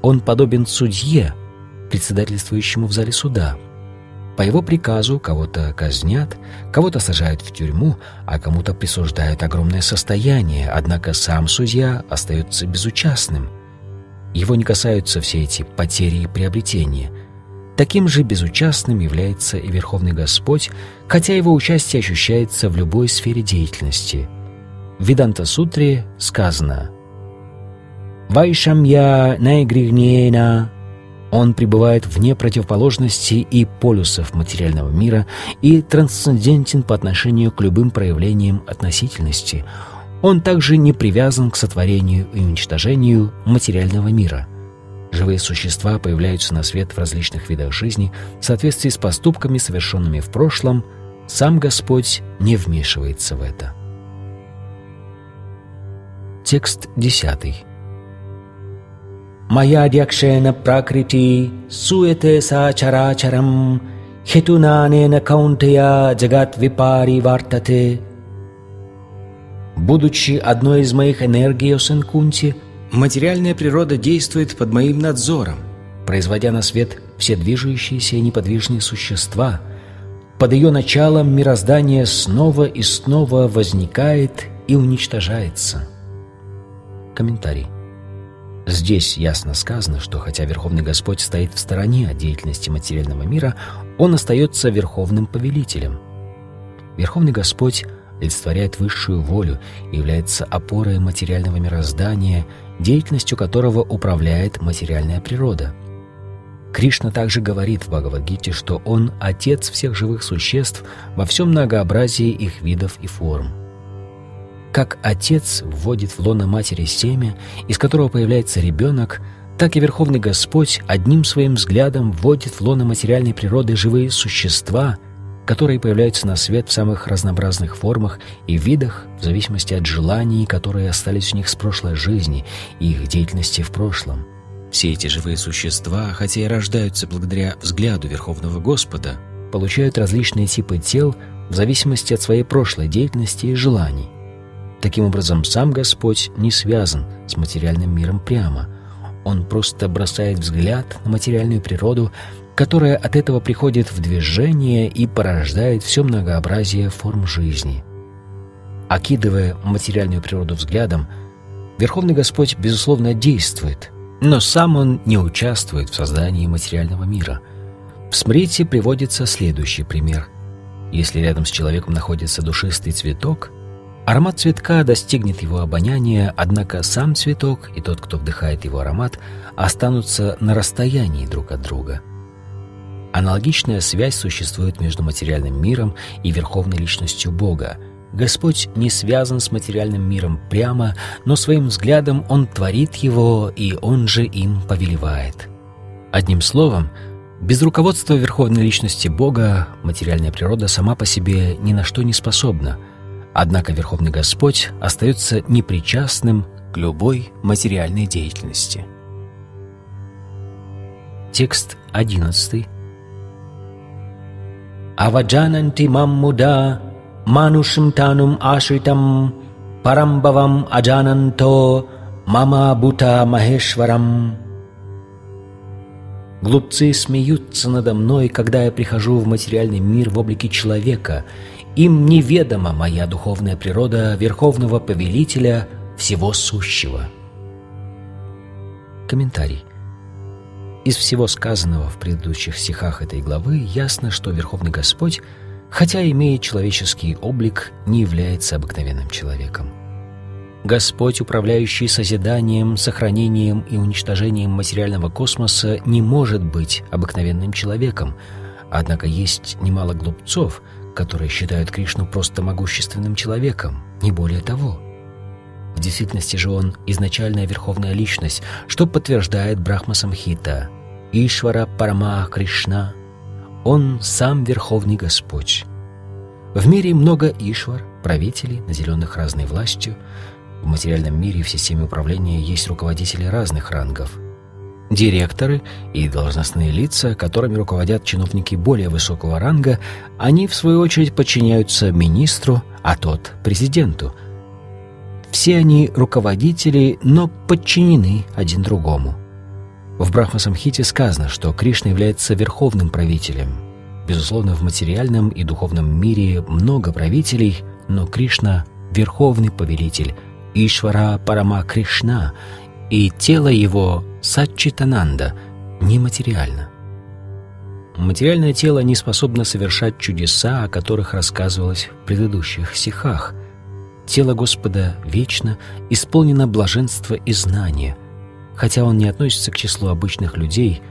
[SPEAKER 2] Он подобен судье, председательствующему в зале суда. По его приказу кого-то казнят, кого-то сажают в тюрьму, а кому-то присуждают огромное состояние, однако сам судья остается безучастным. Его не касаются все эти потери и приобретения – Таким же безучастным является и Верховный Господь, хотя его участие ощущается в любой сфере деятельности. В Веданта-сутре сказано «Вайшамья наигригнена» Он пребывает вне противоположности и полюсов материального мира и трансцендентен по отношению к любым проявлениям относительности. Он также не привязан к сотворению и уничтожению материального мира – Живые существа появляются на свет в различных видах жизни в соответствии с поступками, совершенными в прошлом. Сам Господь не вмешивается в это. Текст 10. Моя дякшена пракрити суете са чарачарам хетунанена каунтая джагат випари вартате. Будучи одной из моих энергий, о Сенкунти, Материальная природа действует под моим надзором, производя на свет все движущиеся и неподвижные существа. Под ее началом мироздание снова и снова возникает и уничтожается. Комментарий. Здесь ясно сказано, что хотя Верховный Господь стоит в стороне от деятельности материального мира, Он остается Верховным Повелителем. Верховный Господь олицетворяет высшую волю является опорой материального мироздания – деятельностью которого управляет материальная природа. Кришна также говорит в Бхагавадгите, что Он – Отец всех живых существ во всем многообразии их видов и форм. Как Отец вводит в лоно матери семя, из которого появляется ребенок, так и Верховный Господь одним своим взглядом вводит в лоно материальной природы живые существа – которые появляются на свет в самых разнообразных формах и видах в зависимости от желаний, которые остались у них с прошлой жизни и их деятельности в прошлом. Все эти живые существа, хотя и рождаются благодаря взгляду Верховного Господа, получают различные типы тел в зависимости от своей прошлой деятельности и желаний. Таким образом, сам Господь не связан с материальным миром прямо. Он просто бросает взгляд на материальную природу которая от этого приходит в движение и порождает все многообразие форм жизни. Окидывая материальную природу взглядом, Верховный Господь, безусловно, действует, но сам он не участвует в создании материального мира. В Смрите приводится следующий пример. Если рядом с человеком находится душистый цветок, аромат цветка достигнет его обоняния, однако сам цветок и тот, кто вдыхает его аромат, останутся на расстоянии друг от друга. Аналогичная связь существует между материальным миром и верховной личностью Бога. Господь не связан с материальным миром прямо, но своим взглядом Он творит его, и Он же им повелевает. Одним словом, без руководства Верховной Личности Бога материальная природа сама по себе ни на что не способна. Однако Верховный Господь остается непричастным к любой материальной деятельности. Текст 11. Аваджананти маммуда манушим танум ашритам парамбавам аджананто мама бута махешварам Глупцы смеются надо мной, когда я прихожу в материальный мир в облике человека. Им неведома моя духовная природа Верховного Повелителя Всего Сущего. Комментарий. Из всего сказанного в предыдущих стихах этой главы ясно, что Верховный Господь, хотя имеет человеческий облик, не является обыкновенным человеком. Господь, управляющий созиданием, сохранением и уничтожением материального космоса, не может быть обыкновенным человеком, однако есть немало глупцов, которые считают Кришну просто могущественным человеком, не более того. В действительности же он изначальная верховная личность, что подтверждает Брахма Самхита. Ишвара Парама Кришна. Он сам Верховный Господь. В мире много Ишвар, правителей, наделенных разной властью, в материальном мире в системе управления есть руководители разных рангов. Директоры и должностные лица, которыми руководят чиновники более высокого ранга, они, в свою очередь, подчиняются министру, а тот – президенту. Все они руководители, но подчинены один другому. В Брахма-самхите сказано, что Кришна является верховным правителем. Безусловно, в материальном и духовном мире много правителей, но Кришна – верховный повелитель – Ишвара Парама Кришна, и тело его Саччитананда нематериально. Материальное тело не способно совершать чудеса, о которых рассказывалось в предыдущих стихах. Тело Господа вечно, исполнено блаженства и знания. Хотя он не относится к числу обычных людей,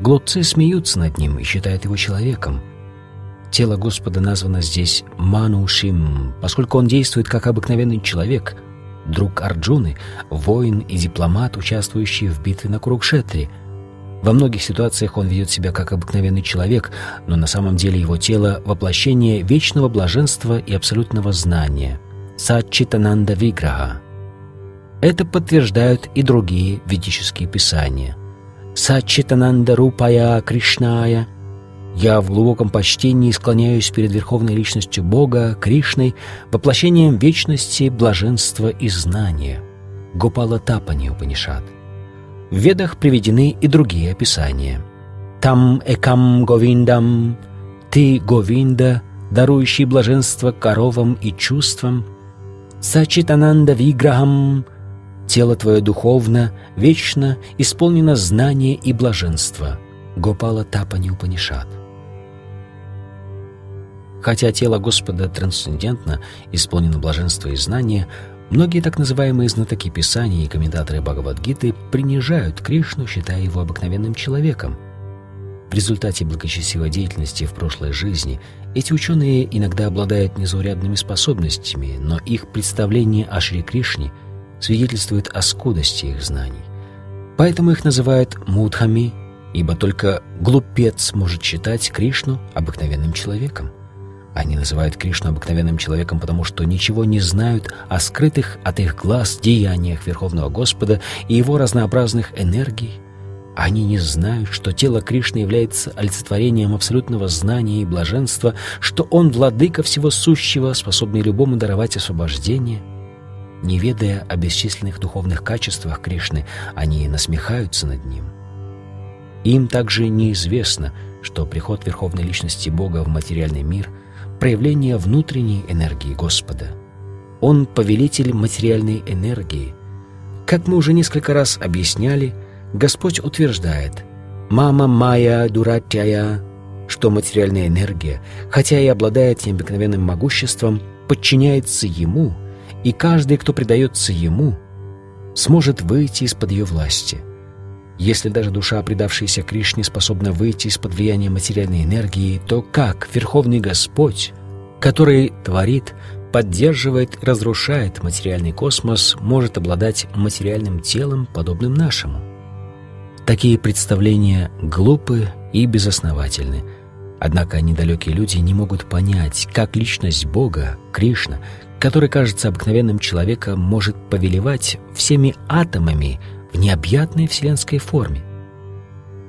[SPEAKER 2] глупцы смеются над ним и считают его человеком. Тело Господа названо здесь Манушим, поскольку он действует как обыкновенный человек — друг Арджуны, воин и дипломат, участвующий в битве на Курукшетре. Во многих ситуациях он ведет себя как обыкновенный человек, но на самом деле его тело — воплощение вечного блаженства и абсолютного знания. Сачитананда Виграха. Это подтверждают и другие ведические писания. Сачитананда Рупая Кришная — я в глубоком почтении склоняюсь перед Верховной Личностью Бога, Кришной, воплощением вечности, блаженства и знания. Гопала Тапани Упанишат. В Ведах приведены и другие описания. Там экам Говиндам, ты Говинда, дарующий блаженство коровам и чувствам, Сачитананда Виграхам, тело твое духовно, вечно исполнено знание и блаженство. Гопала Тапани Упанишат. Хотя тело Господа трансцендентно, исполнено блаженства и знания, многие так называемые знатоки Писания и комментаторы Бхагавадгиты принижают Кришну, считая его обыкновенным человеком. В результате благочестивой деятельности в прошлой жизни эти ученые иногда обладают незаурядными способностями, но их представление о Шри Кришне свидетельствует о скудости их знаний. Поэтому их называют мудхами, ибо только глупец может считать Кришну обыкновенным человеком. Они называют Кришну обыкновенным человеком, потому что ничего не знают о скрытых от их глаз деяниях Верховного Господа и его разнообразных энергий. Они не знают, что тело Кришны является олицетворением абсолютного знания и блаженства, что Он, владыка всего сущего, способный любому даровать освобождение. Не ведая о бесчисленных духовных качествах Кришны, они насмехаются над Ним. Им также неизвестно, что приход Верховной Личности Бога в материальный мир – проявление внутренней энергии Господа. Он повелитель материальной энергии. Как мы уже несколько раз объясняли, Господь утверждает «Мама моя дуратяя», что материальная энергия, хотя и обладает необыкновенным могуществом, подчиняется Ему, и каждый, кто предается Ему, сможет выйти из-под ее власти. Если даже душа, предавшаяся Кришне, способна выйти из-под влияния материальной энергии, то как Верховный Господь, который творит, поддерживает, разрушает материальный космос, может обладать материальным телом, подобным нашему? Такие представления глупы и безосновательны. Однако недалекие люди не могут понять, как личность Бога, Кришна, который кажется обыкновенным человеком, может повелевать всеми атомами в необъятной вселенской форме.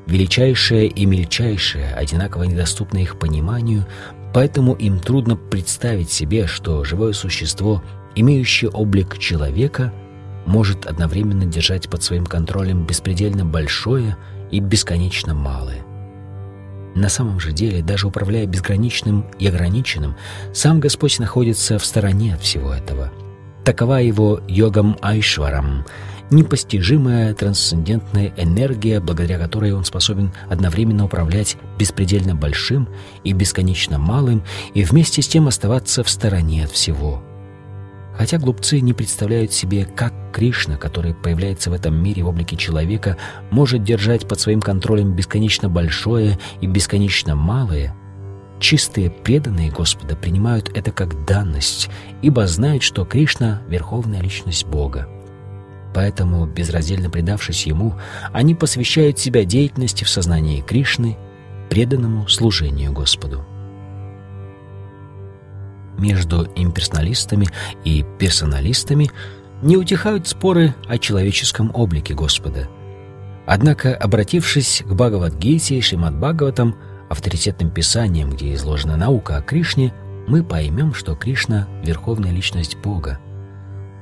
[SPEAKER 2] Величайшее и мельчайшее, одинаково недоступно их пониманию, поэтому им трудно представить себе, что живое существо, имеющее облик человека, может одновременно держать под своим контролем беспредельно большое и бесконечно малое. На самом же деле, даже управляя безграничным и ограниченным, сам Господь находится в стороне от всего этого. Такова его йогам Айшварам, непостижимая трансцендентная энергия, благодаря которой он способен одновременно управлять беспредельно большим и бесконечно малым и вместе с тем оставаться в стороне от всего – Хотя глупцы не представляют себе, как Кришна, который появляется в этом мире в облике человека, может держать под своим контролем бесконечно большое и бесконечно малое, чистые преданные Господа принимают это как данность, ибо знают, что Кришна — верховная личность Бога. Поэтому, безраздельно предавшись Ему, они посвящают себя деятельности в сознании Кришны, преданному служению Господу между имперсоналистами и персоналистами не утихают споры о человеческом облике Господа. Однако, обратившись к Бхагавадгите и Шримад Бхагаватам, авторитетным писанием, где изложена наука о Кришне, мы поймем, что Кришна — верховная личность Бога.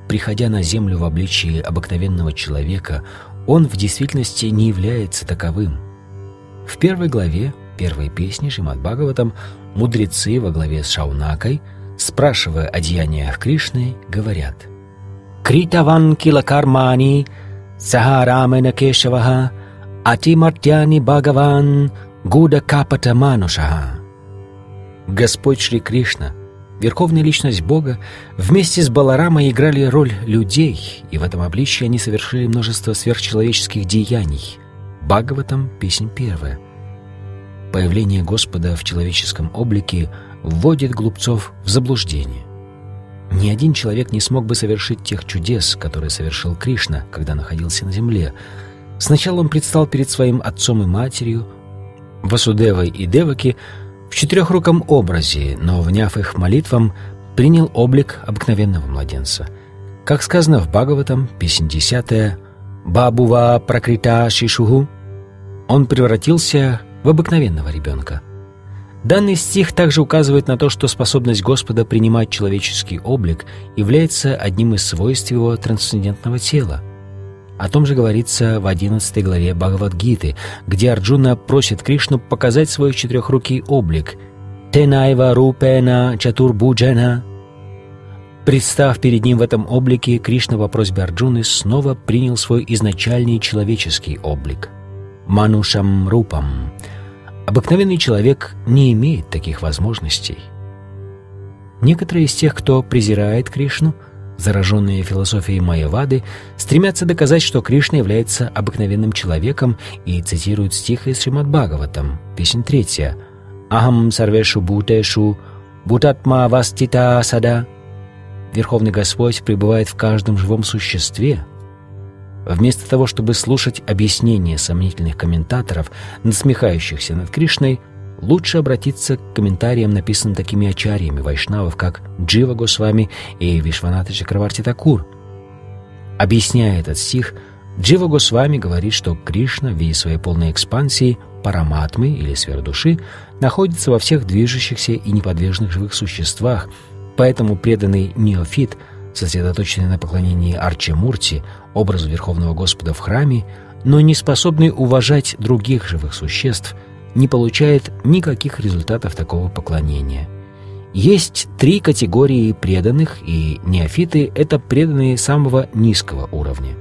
[SPEAKER 2] Приходя на землю в обличии обыкновенного человека, он в действительности не является таковым. В первой главе первой песни Шримад Бхагаватам мудрецы во главе с Шаунакой — спрашивая о деяниях Кришны, говорят «Критаван килакармани сахарамена кешаваха атимартяни бхагаван гуда капата манушаха». Господь Шри Кришна, верховная личность Бога, вместе с Баларамой играли роль людей, и в этом обличии они совершили множество сверхчеловеческих деяний. Бхагаватам, песнь первая. Появление Господа в человеческом облике – вводит глупцов в заблуждение. Ни один человек не смог бы совершить тех чудес, которые совершил Кришна, когда находился на земле. Сначала он предстал перед своим отцом и матерью, Васудевой и Деваки, в четырехруком образе, но, вняв их молитвам, принял облик обыкновенного младенца. Как сказано в Бхагаватам, песня десятая, «Бабува прокрита шишугу» он превратился в обыкновенного ребенка – Данный стих также указывает на то, что способность Господа принимать человеческий облик является одним из свойств его трансцендентного тела. О том же говорится в 11 главе Бхагавадгиты, где Арджуна просит Кришну показать свой четырехрукий облик «Тенайва рупена чатурбуджана». Представ перед ним в этом облике, Кришна по просьбе Арджуны снова принял свой изначальный человеческий облик – «Манушам рупам», Обыкновенный человек не имеет таких возможностей. Некоторые из тех, кто презирает Кришну, зараженные философией Майявады, стремятся доказать, что Кришна является обыкновенным человеком и цитируют стих из Шримад Бхагаватам, песня третья «Ахам сарвешу бутешу, бутатма вастита сада» Верховный Господь пребывает в каждом живом существе, Вместо того, чтобы слушать объяснения сомнительных комментаторов, насмехающихся над Кришной, лучше обратиться к комментариям, написанным такими ачарьями вайшнавов, как Джива Госвами и Вишваната Чакраварти Такур. Объясняя этот стих, Джива Госвами говорит, что Кришна в виде своей полной экспансии, параматмы или сферы души, находится во всех движущихся и неподвижных живых существах, поэтому преданный неофит – сосредоточенный на поклонении Арчемурти, образу Верховного Господа в храме, но не способный уважать других живых существ, не получает никаких результатов такого поклонения. Есть три категории преданных, и неофиты — это преданные самого низкого уровня.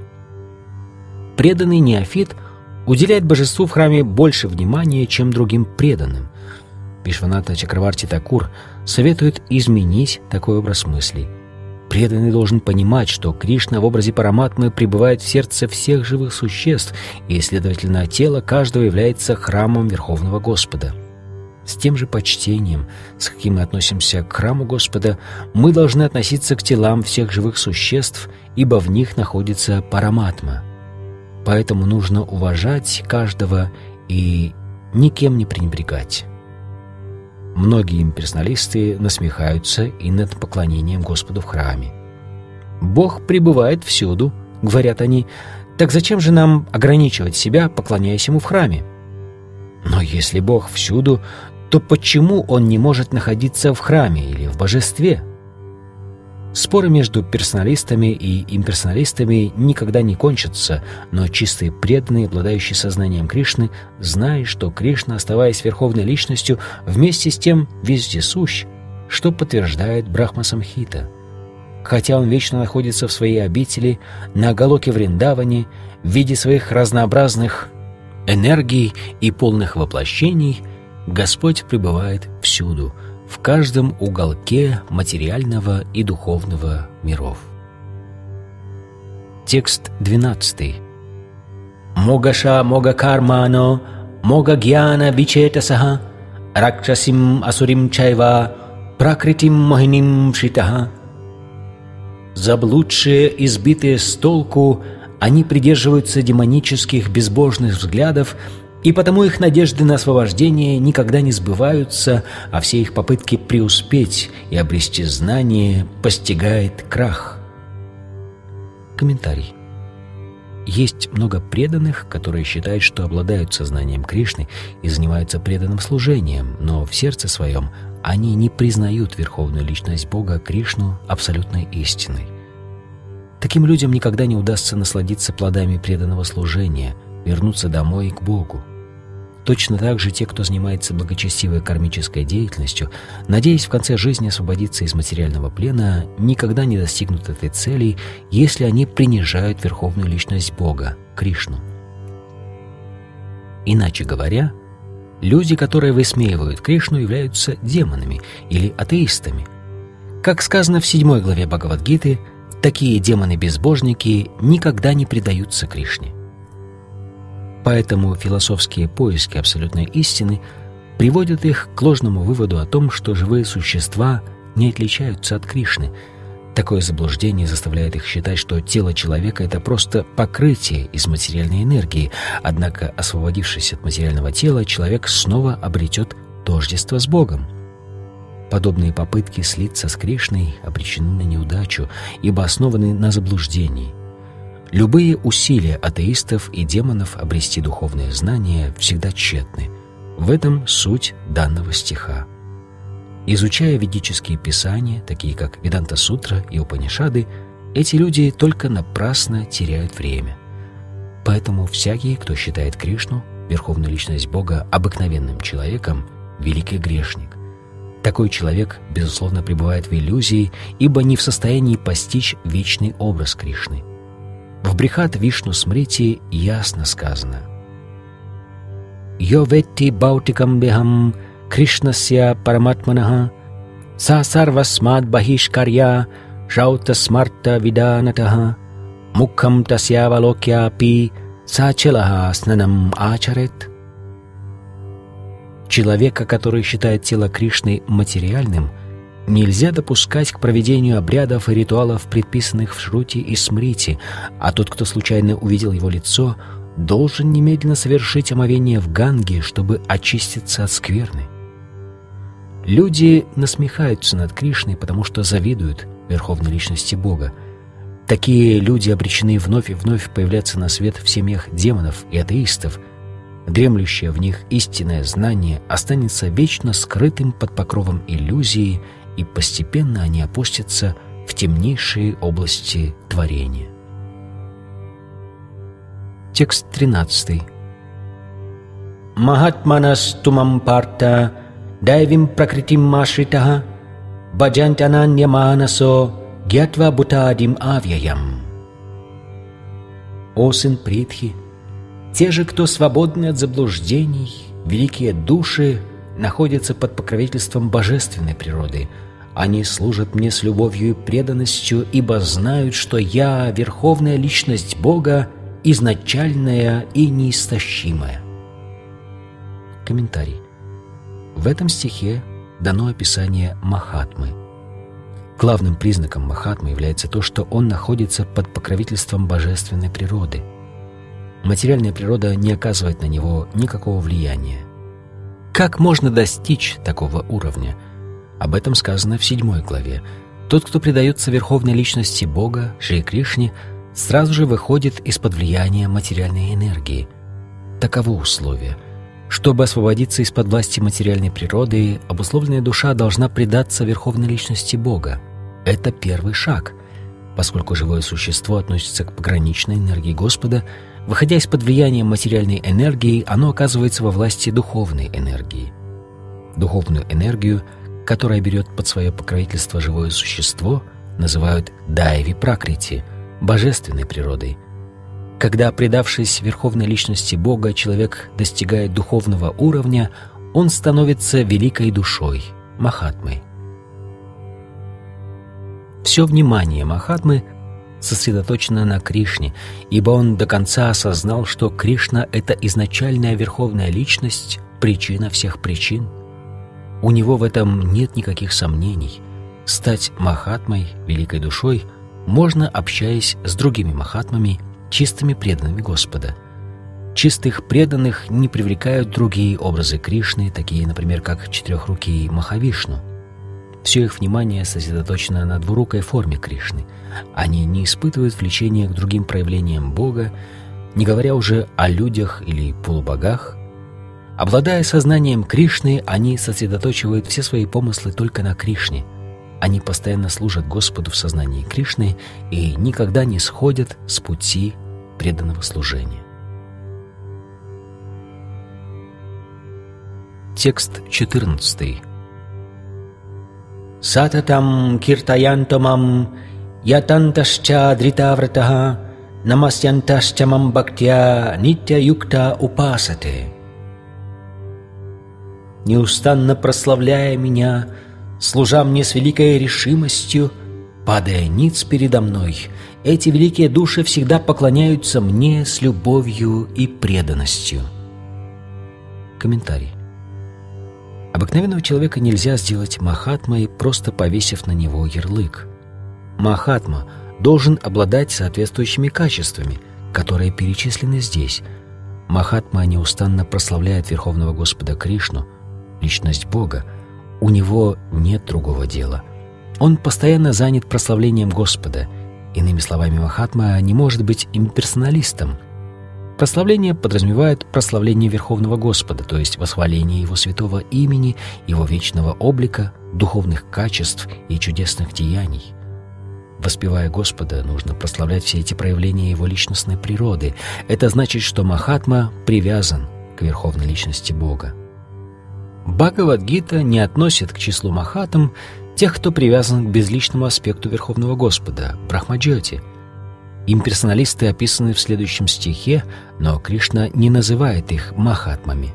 [SPEAKER 2] Преданный неофит уделяет божеству в храме больше внимания, чем другим преданным. Вишваната Чакраварти Такур советует изменить такой образ мыслей. Преданный должен понимать, что Кришна в образе Параматмы пребывает в сердце всех живых существ, и, следовательно, тело каждого является храмом Верховного Господа. С тем же почтением, с каким мы относимся к храму Господа, мы должны относиться к телам всех живых существ, ибо в них находится Параматма. Поэтому нужно уважать каждого и никем не пренебрегать. Многие имперсоналисты насмехаются и над поклонением Господу в храме. «Бог пребывает всюду», — говорят они, — «так зачем же нам ограничивать себя, поклоняясь Ему в храме?» Но если Бог всюду, то почему Он не может находиться в храме или в божестве? Споры между персоналистами и имперсоналистами никогда не кончатся, но чистые преданные, обладающие сознанием Кришны, знают, что Кришна, оставаясь верховной личностью, вместе с тем вездесущ, что подтверждает Брахма Самхита. Хотя он вечно находится в своей обители, на Галоке Вриндаване, в виде своих разнообразных энергий и полных воплощений, Господь пребывает всюду — в каждом уголке материального и духовного миров. Текст 12. Могаша мога кармано, мога гьяна вичетасаха, ракшасим асурим чайва, пракритим мохиним шитаха. Заблудшие, избитые с толку, они придерживаются демонических безбожных взглядов и потому их надежды на освобождение никогда не сбываются, а все их попытки преуспеть и обрести знание постигает крах. Комментарий. Есть много преданных, которые считают, что обладают сознанием Кришны и занимаются преданным служением, но в сердце своем они не признают верховную личность Бога Кришну абсолютной истиной. Таким людям никогда не удастся насладиться плодами преданного служения, вернуться домой к Богу. Точно так же те, кто занимается благочестивой кармической деятельностью, надеясь в конце жизни освободиться из материального плена, никогда не достигнут этой цели, если они принижают верховную личность Бога, Кришну. Иначе говоря, люди, которые высмеивают Кришну, являются демонами или атеистами. Как сказано в седьмой главе Бхагавадгиты, такие демоны-безбожники никогда не предаются Кришне. Поэтому философские поиски абсолютной истины приводят их к ложному выводу о том, что живые существа не отличаются от Кришны. Такое заблуждение заставляет их считать, что тело человека — это просто покрытие из материальной энергии, однако, освободившись от материального тела, человек снова обретет тождество с Богом. Подобные попытки слиться с Кришной обречены на неудачу, ибо основаны на заблуждении. Любые усилия атеистов и демонов обрести духовное знание всегда тщетны. В этом суть данного стиха. Изучая ведические писания, такие как Веданта Сутра и Упанишады, эти люди только напрасно теряют время. Поэтому всякий, кто считает Кришну, Верховную Личность Бога, обыкновенным человеком, великий грешник. Такой человек, безусловно, пребывает в иллюзии, ибо не в состоянии постичь вечный образ Кришны. В Брихат Вишну Смрити ясно сказано «Йо ветти баутикам бихам Кришнася параматманаха са сарвасмад бахишкарья шаута смарта виданатаха мукхам тасьявалокьяпи сачелаха снанам ачарет». Человека, который считает тело Кришны материальным – Нельзя допускать к проведению обрядов и ритуалов, предписанных в Шрути и Смрити, а тот, кто случайно увидел его лицо, должен немедленно совершить омовение в Ганге, чтобы очиститься от скверны. Люди насмехаются над Кришной, потому что завидуют верховной личности Бога. Такие люди обречены вновь и вновь появляться на свет в семьях демонов и атеистов. Дремлющее в них истинное знание останется вечно скрытым под покровом иллюзии – и постепенно они опустятся в темнейшие области творения. Текст 13. Махатманас тумам парта дайвим пракритим машритаха баджантананьяманасо гьятва бутадим авьяям. О сын Притхи, Те же, кто свободны от заблуждений, великие души, находятся под покровительством божественной природы. Они служат мне с любовью и преданностью, ибо знают, что я — верховная личность Бога, изначальная и неистощимая. Комментарий. В этом стихе дано описание Махатмы. Главным признаком Махатмы является то, что он находится под покровительством божественной природы. Материальная природа не оказывает на него никакого влияния. Как можно достичь такого уровня? Об этом сказано в седьмой главе. Тот, кто предается верховной личности Бога, Шри Кришне, сразу же выходит из-под влияния материальной энергии. Таково условие – чтобы освободиться из-под власти материальной природы, обусловленная душа должна предаться верховной личности Бога. Это первый шаг. Поскольку живое существо относится к пограничной энергии Господа, выходя из-под влияния материальной энергии, оно оказывается во власти духовной энергии. Духовную энергию, которая берет под свое покровительство живое существо, называют дайви пракрити, божественной природой – когда, предавшись верховной личности Бога, человек достигает духовного уровня, он становится великой душой, Махатмой. Все внимание Махатмы сосредоточено на Кришне, ибо он до конца осознал, что Кришна — это изначальная верховная личность, причина всех причин. У него в этом нет никаких сомнений. Стать Махатмой, великой душой, можно, общаясь с другими Махатмами чистыми преданными Господа. Чистых преданных не привлекают другие образы Кришны, такие, например, как четырехрукий Махавишну. Все их внимание сосредоточено на двурукой форме Кришны. Они не испытывают влечения к другим проявлениям Бога, не говоря уже о людях или полубогах. Обладая сознанием Кришны, они сосредоточивают все свои помыслы только на Кришне. Они постоянно служат Господу в сознании Кришны и никогда не сходят с пути преданного служения. Текст 14.
[SPEAKER 3] Сататам киртаянтамам ятанташча дритавратаха намасьянташча мам бхактя нитя юкта упасате. Неустанно прославляя меня, служа мне с великой решимостью, падая ниц передо мной, эти великие души всегда поклоняются мне с любовью и преданностью.
[SPEAKER 2] Комментарий. Обыкновенного человека нельзя сделать махатмой, просто повесив на него ярлык. Махатма должен обладать соответствующими качествами, которые перечислены здесь. Махатма неустанно прославляет Верховного Господа Кришну, личность Бога. У него нет другого дела. Он постоянно занят прославлением Господа – Иными словами, Махатма не может быть имперсоналистом. Прославление подразумевает прославление Верховного Господа, то есть восхваление Его святого имени, Его вечного облика, духовных качеств и чудесных деяний. Воспевая Господа, нужно прославлять все эти проявления Его личностной природы. Это значит, что Махатма привязан к Верховной Личности Бога. Бхагавадгита не относит к числу Махатам тех, кто привязан к безличному аспекту Верховного Господа, Брахмаджоти. Имперсоналисты описаны в следующем стихе, но Кришна не называет их махатмами.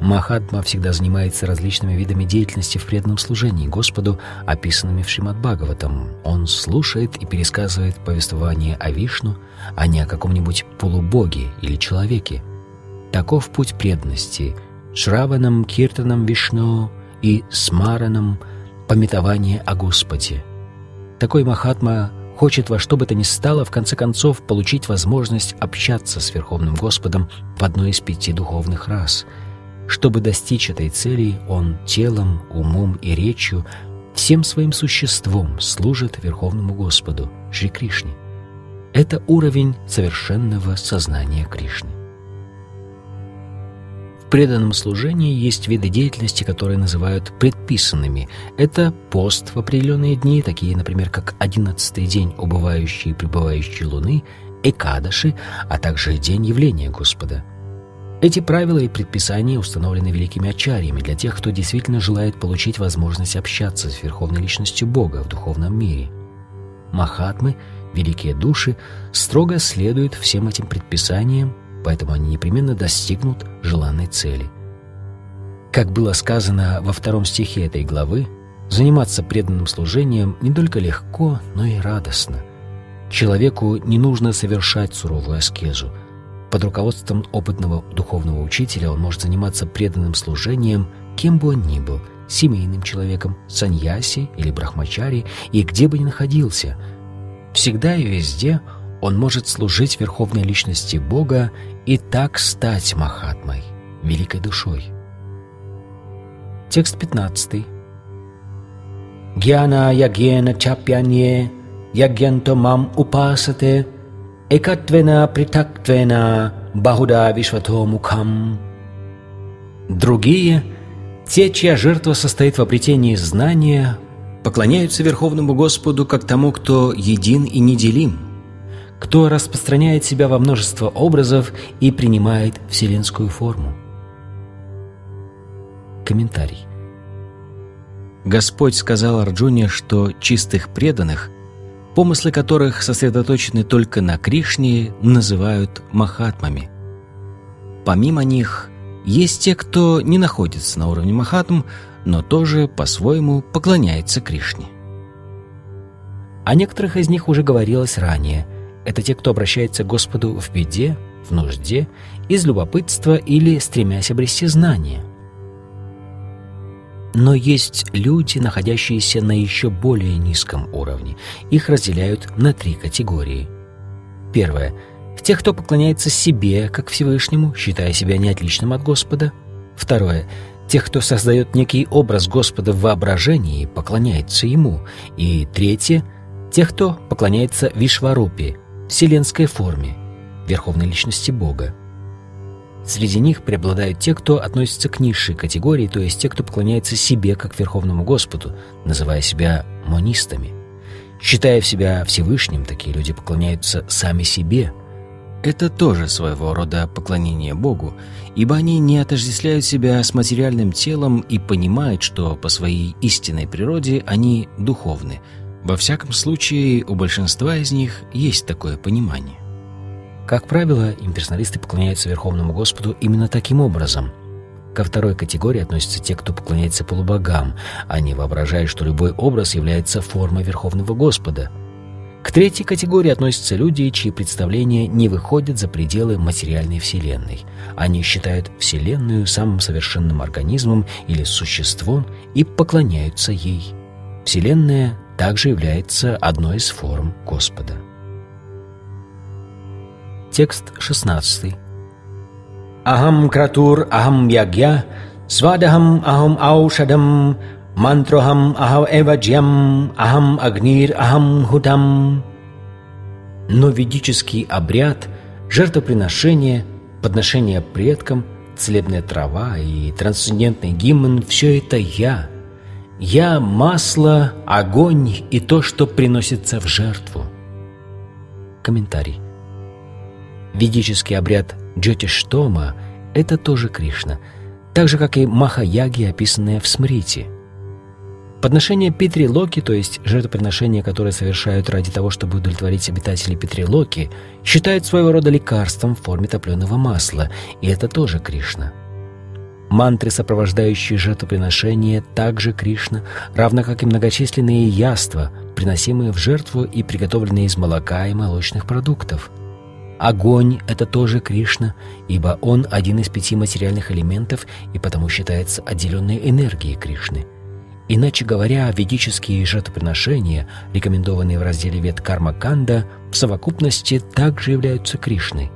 [SPEAKER 2] Махатма всегда занимается различными видами деятельности в преданном служении Господу, описанными в Шримад Бхагаватам. Он слушает и пересказывает повествование о Вишну, а не о каком-нибудь полубоге или человеке. Таков путь преданности — Шраванам, Киртанам Вишну и Смаранам — пометование о Господе. Такой Махатма хочет во что бы то ни стало в конце концов получить возможность общаться с Верховным Господом в одной из пяти духовных рас. Чтобы достичь этой цели, он телом, умом и речью, всем своим существом служит Верховному Господу, Шри Кришне. Это уровень совершенного сознания Кришны преданном служении есть виды деятельности, которые называют предписанными. Это пост в определенные дни, такие, например, как одиннадцатый день убывающей и пребывающей луны, экадаши, а также день явления Господа. Эти правила и предписания установлены великими ачарьями для тех, кто действительно желает получить возможность общаться с Верховной Личностью Бога в духовном мире. Махатмы, великие души, строго следуют всем этим предписаниям поэтому они непременно достигнут желанной цели. Как было сказано во втором стихе этой главы, заниматься преданным служением не только легко, но и радостно. Человеку не нужно совершать суровую аскезу. Под руководством опытного духовного учителя он может заниматься преданным служением, кем бы он ни был, семейным человеком, саньяси или брахмачари, и где бы ни находился. Всегда и везде он может служить верховной личности Бога и так стать Махатмой, великой душой. Текст 15. Гьяна ягьена чапьянье ягьянто мам упасате экатвена притактвена бахуда вишвато мукам. Другие, те, чья жертва состоит в обретении знания, поклоняются Верховному Господу как тому, кто един и неделим, кто распространяет себя во множество образов и принимает вселенскую форму. Комментарий. Господь сказал Арджуне, что чистых преданных, помыслы которых сосредоточены только на Кришне, называют махатмами. Помимо них, есть те, кто не находится на уровне махатм, но тоже по-своему поклоняется Кришне. О некоторых из них уже говорилось ранее. Это те, кто обращается к Господу в беде, в нужде, из любопытства или стремясь обрести знания. Но есть люди, находящиеся на еще более низком уровне. Их разделяют на три категории. Первое. Тех, кто поклоняется себе, как Всевышнему, считая себя неотличным от Господа. Второе. Тех, кто создает некий образ Господа в воображении, поклоняется Ему. И третье. Тех, кто поклоняется Вишварупе, вселенской форме, верховной личности Бога. Среди них преобладают те, кто относится к низшей категории, то есть те, кто поклоняется себе как Верховному Господу, называя себя монистами. Считая себя Всевышним, такие люди поклоняются сами себе. Это тоже своего рода поклонение Богу, ибо они не отождествляют себя с материальным телом и понимают, что по своей истинной природе они духовны. Во всяком случае, у большинства из них есть такое понимание. Как правило, имперсоналисты поклоняются Верховному Господу именно таким образом. Ко второй категории относятся те, кто поклоняется полубогам. Они воображают, что любой образ является формой Верховного Господа. К третьей категории относятся люди, чьи представления не выходят за пределы материальной Вселенной. Они считают Вселенную самым совершенным организмом или существом и поклоняются ей. Вселенная также является одной из форм Господа. Текст 16. Ахам кратур ахам ягья, свадахам ахам аушадам, мантрохам ахам эваджьям, ахам агнир ахам худам. Но ведический обряд, жертвоприношение, подношение предкам, целебная трава и трансцендентный гимн – все это я. Я – масло, огонь и то, что приносится в жертву. Комментарий. Ведический обряд Джотиштома – это тоже Кришна, так же, как и Махаяги, описанные в Смрити. Подношение Питри Локи, то есть жертвоприношения, которые совершают ради того, чтобы удовлетворить обитателей Питри Локи, считают своего рода лекарством в форме топленого масла, и это тоже Кришна. Мантры, сопровождающие жертвоприношение, также Кришна, равно как и многочисленные яства, приносимые в жертву и приготовленные из молока и молочных продуктов – Огонь — это тоже Кришна, ибо он один из пяти материальных элементов и потому считается отделенной энергией Кришны. Иначе говоря, ведические жертвоприношения, рекомендованные в разделе Вет Карма Канда, в совокупности также являются Кришной.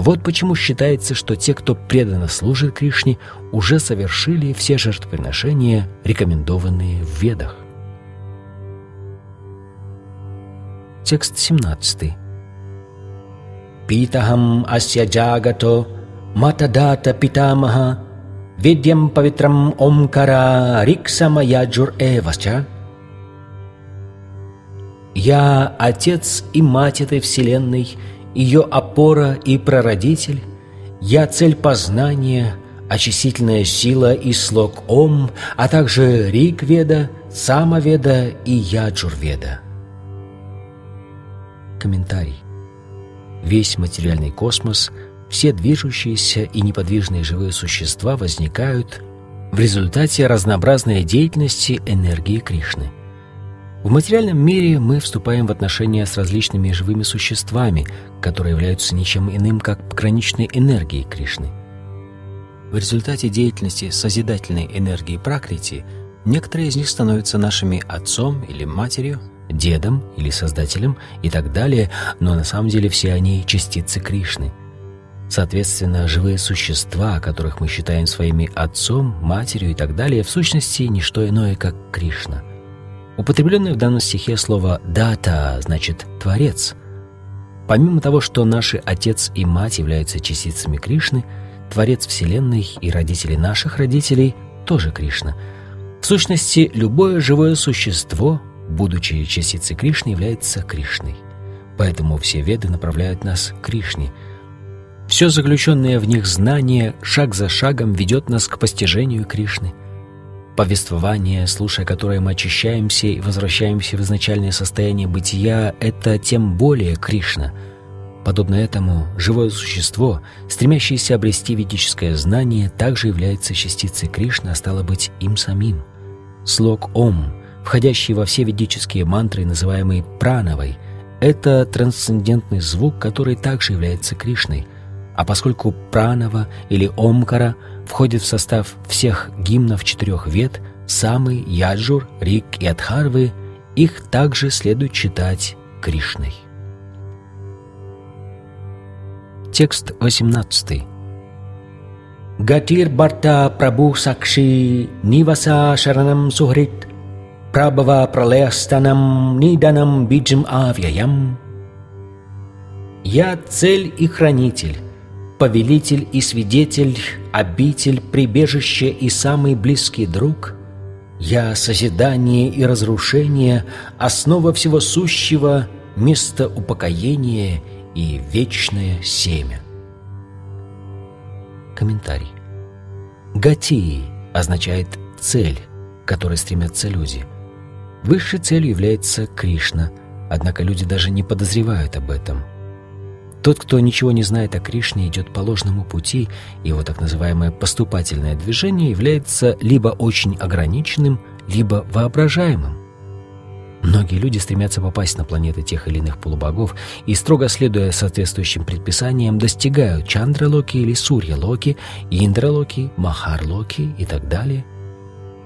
[SPEAKER 2] Вот почему считается, что те, кто преданно служит Кришне, уже совершили все жертвоприношения, рекомендованные в Ведах. Текст 17. Питахам ася джагато матадата питамаха видьям павитрам омкара риксама яджур эвасча. Я отец и мать этой вселенной – ее опора и прародитель, я цель познания, очистительная сила и слог Ом, а также Ригведа, Самоведа и Яджурведа. Комментарий. Весь материальный космос все движущиеся и неподвижные живые существа возникают в результате разнообразной деятельности энергии Кришны. В материальном мире мы вступаем в отношения с различными живыми существами, которые являются ничем иным, как пограничной энергией Кришны. В результате деятельности созидательной энергии Пракрити некоторые из них становятся нашими отцом или матерью, дедом или создателем и так далее, но на самом деле все они частицы Кришны – Соответственно, живые существа, которых мы считаем своими отцом, матерью и так далее, в сущности, не что иное, как Кришна. Употребленное в данном стихе слово «дата» значит «творец». Помимо того, что наши отец и мать являются частицами Кришны, Творец Вселенной и родители наших родителей тоже Кришна. В сущности, любое живое существо, будучи частицей Кришны, является Кришной. Поэтому все веды направляют нас к Кришне – все заключенное в них знание шаг за шагом ведет нас к постижению Кришны. Повествование, слушая которое мы очищаемся и возвращаемся в изначальное состояние бытия, это тем более Кришна. Подобно этому, живое существо, стремящееся обрести ведическое знание, также является частицей Кришны, а стало быть им самим. Слог «Ом», входящий во все ведические мантры, называемый пранавой, это трансцендентный звук, который также является Кришной – а поскольку пранава или омкара входит в состав всех гимнов четырех вед, самы, яджур, рик и адхарвы, их также следует читать Кришной. Текст 18. Гатир Барта Прабу Сакши Ниваса Шаранам Сухрит Прабхава Пралеястанам Ниданам Биджим Авьяям Я цель и хранитель, повелитель и свидетель, обитель, прибежище и самый близкий друг, я созидание и разрушение, основа всего сущего, место упокоения и вечное семя. Комментарий. Гатии означает «цель», к которой стремятся люди. Высшей целью является Кришна, однако люди даже не подозревают об этом – тот, кто ничего не знает о Кришне, идет по ложному пути, его так называемое поступательное движение является либо очень ограниченным, либо воображаемым. Многие люди стремятся попасть на планеты тех или иных полубогов и, строго следуя соответствующим предписаниям, достигают Чандралоки или Сурья-Локи, Индралоки, Махар-Локи и так далее.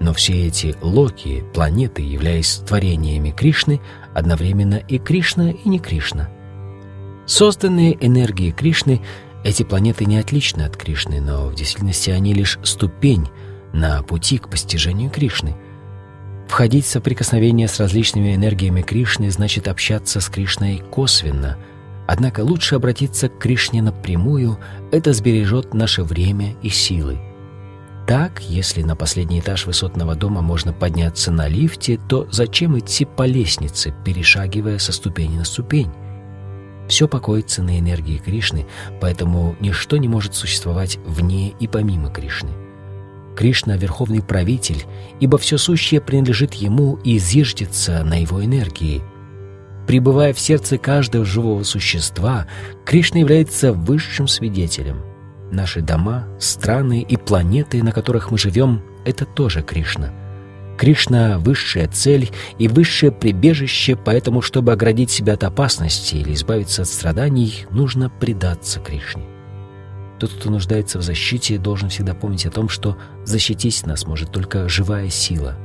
[SPEAKER 2] Но все эти Локи, планеты, являясь творениями Кришны, одновременно и Кришна, и не Кришна – Созданные энергией Кришны, эти планеты не отличны от Кришны, но в действительности они лишь ступень на пути к постижению Кришны. Входить в соприкосновение с различными энергиями Кришны значит общаться с Кришной косвенно. Однако лучше обратиться к Кришне напрямую, это сбережет наше время и силы. Так, если на последний этаж высотного дома можно подняться на лифте, то зачем идти по лестнице, перешагивая со ступени на ступень? Все покоится на энергии Кришны, поэтому ничто не может существовать вне и помимо Кришны. Кришна — верховный правитель, ибо все сущее принадлежит Ему и зиждется на Его энергии. Пребывая в сердце каждого живого существа, Кришна является высшим свидетелем. Наши дома, страны и планеты, на которых мы живем, — это тоже Кришна — Кришна — высшая цель и высшее прибежище, поэтому, чтобы оградить себя от опасности или избавиться от страданий, нужно предаться Кришне. Тот, кто нуждается в защите, должен всегда помнить о том, что защитить нас может только живая сила.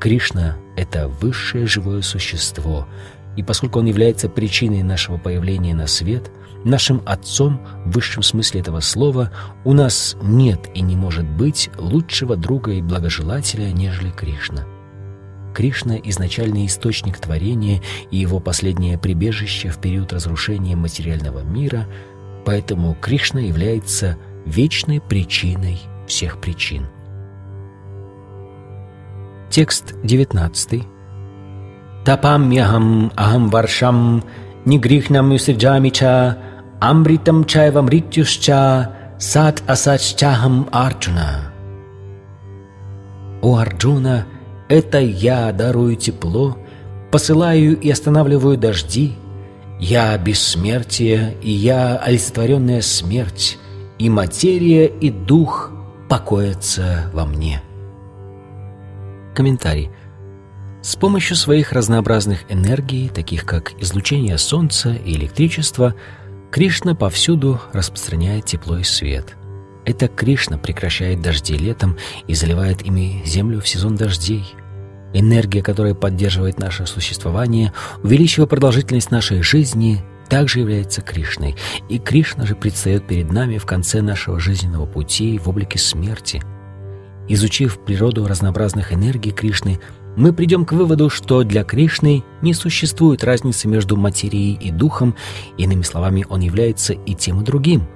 [SPEAKER 2] Кришна — это высшее живое существо, и поскольку он является причиной нашего появления на свет — Нашим Отцом, в высшем смысле этого слова, у нас нет и не может быть лучшего друга и благожелателя, нежели Кришна. Кришна – изначальный источник творения и его последнее прибежище в период разрушения материального мира, поэтому Кришна является вечной причиной всех причин. Текст 19. Тапамьяхам ахам варшам нигрихнам юсиджамича Амритам чайва мритюшча сат асаччахам Арджуна. О Арджуна, это я дарую тепло, посылаю и останавливаю дожди, Я бессмертие, и я олицетворенная смерть, и материя, и дух покоятся во мне. Комментарий. С помощью своих разнообразных энергий, таких как излучение Солнца и электричество, Кришна повсюду распространяет тепло и свет. Это Кришна прекращает дожди летом и заливает ими землю в сезон дождей. Энергия, которая поддерживает наше существование, увеличивая продолжительность нашей жизни, также является Кришной. И Кришна же предстает перед нами в конце нашего жизненного пути в облике смерти. Изучив природу разнообразных энергий Кришны, мы придем к выводу, что для Кришны не существует разницы между материей и духом, иными словами, он является и тем, и другим.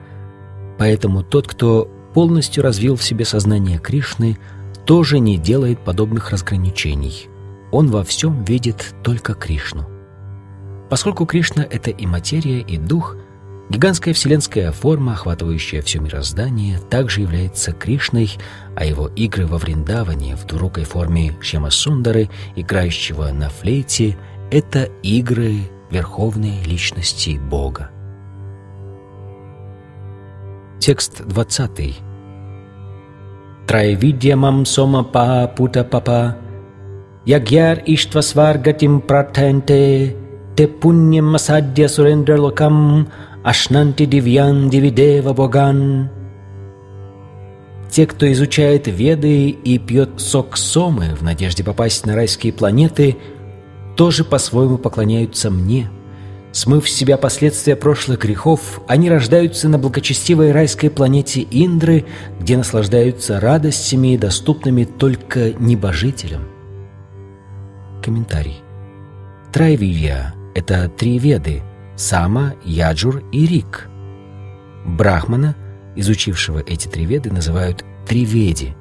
[SPEAKER 2] Поэтому тот, кто полностью развил в себе сознание Кришны, тоже не делает подобных разграничений. Он во всем видит только Кришну. Поскольку Кришна — это и материя, и дух — Гигантская вселенская форма, охватывающая все мироздание, также является Кришной, а его игры во Вриндаване в двурукой форме Шьямасундары, играющего на флейте, это игры Верховной Личности Бога. Текст 20. Трайвидьямам сома па пута папа Ягьяр иштвасваргатим пратханте Те пуньям масадья сурендралокам Ашнанти Дивьян Дивидева Боган. Те, кто изучает Веды и пьет сок сомы в надежде попасть на райские планеты, тоже по-своему поклоняются мне. Смыв с себя последствия прошлых грехов, они рождаются на благочестивой райской планете Индры, где наслаждаются радостями, доступными только небожителям. Комментарий. Трайвилья — это три веды, Сама, Яджур и Рик. Брахмана, изучившего эти три веды, называют Триведи.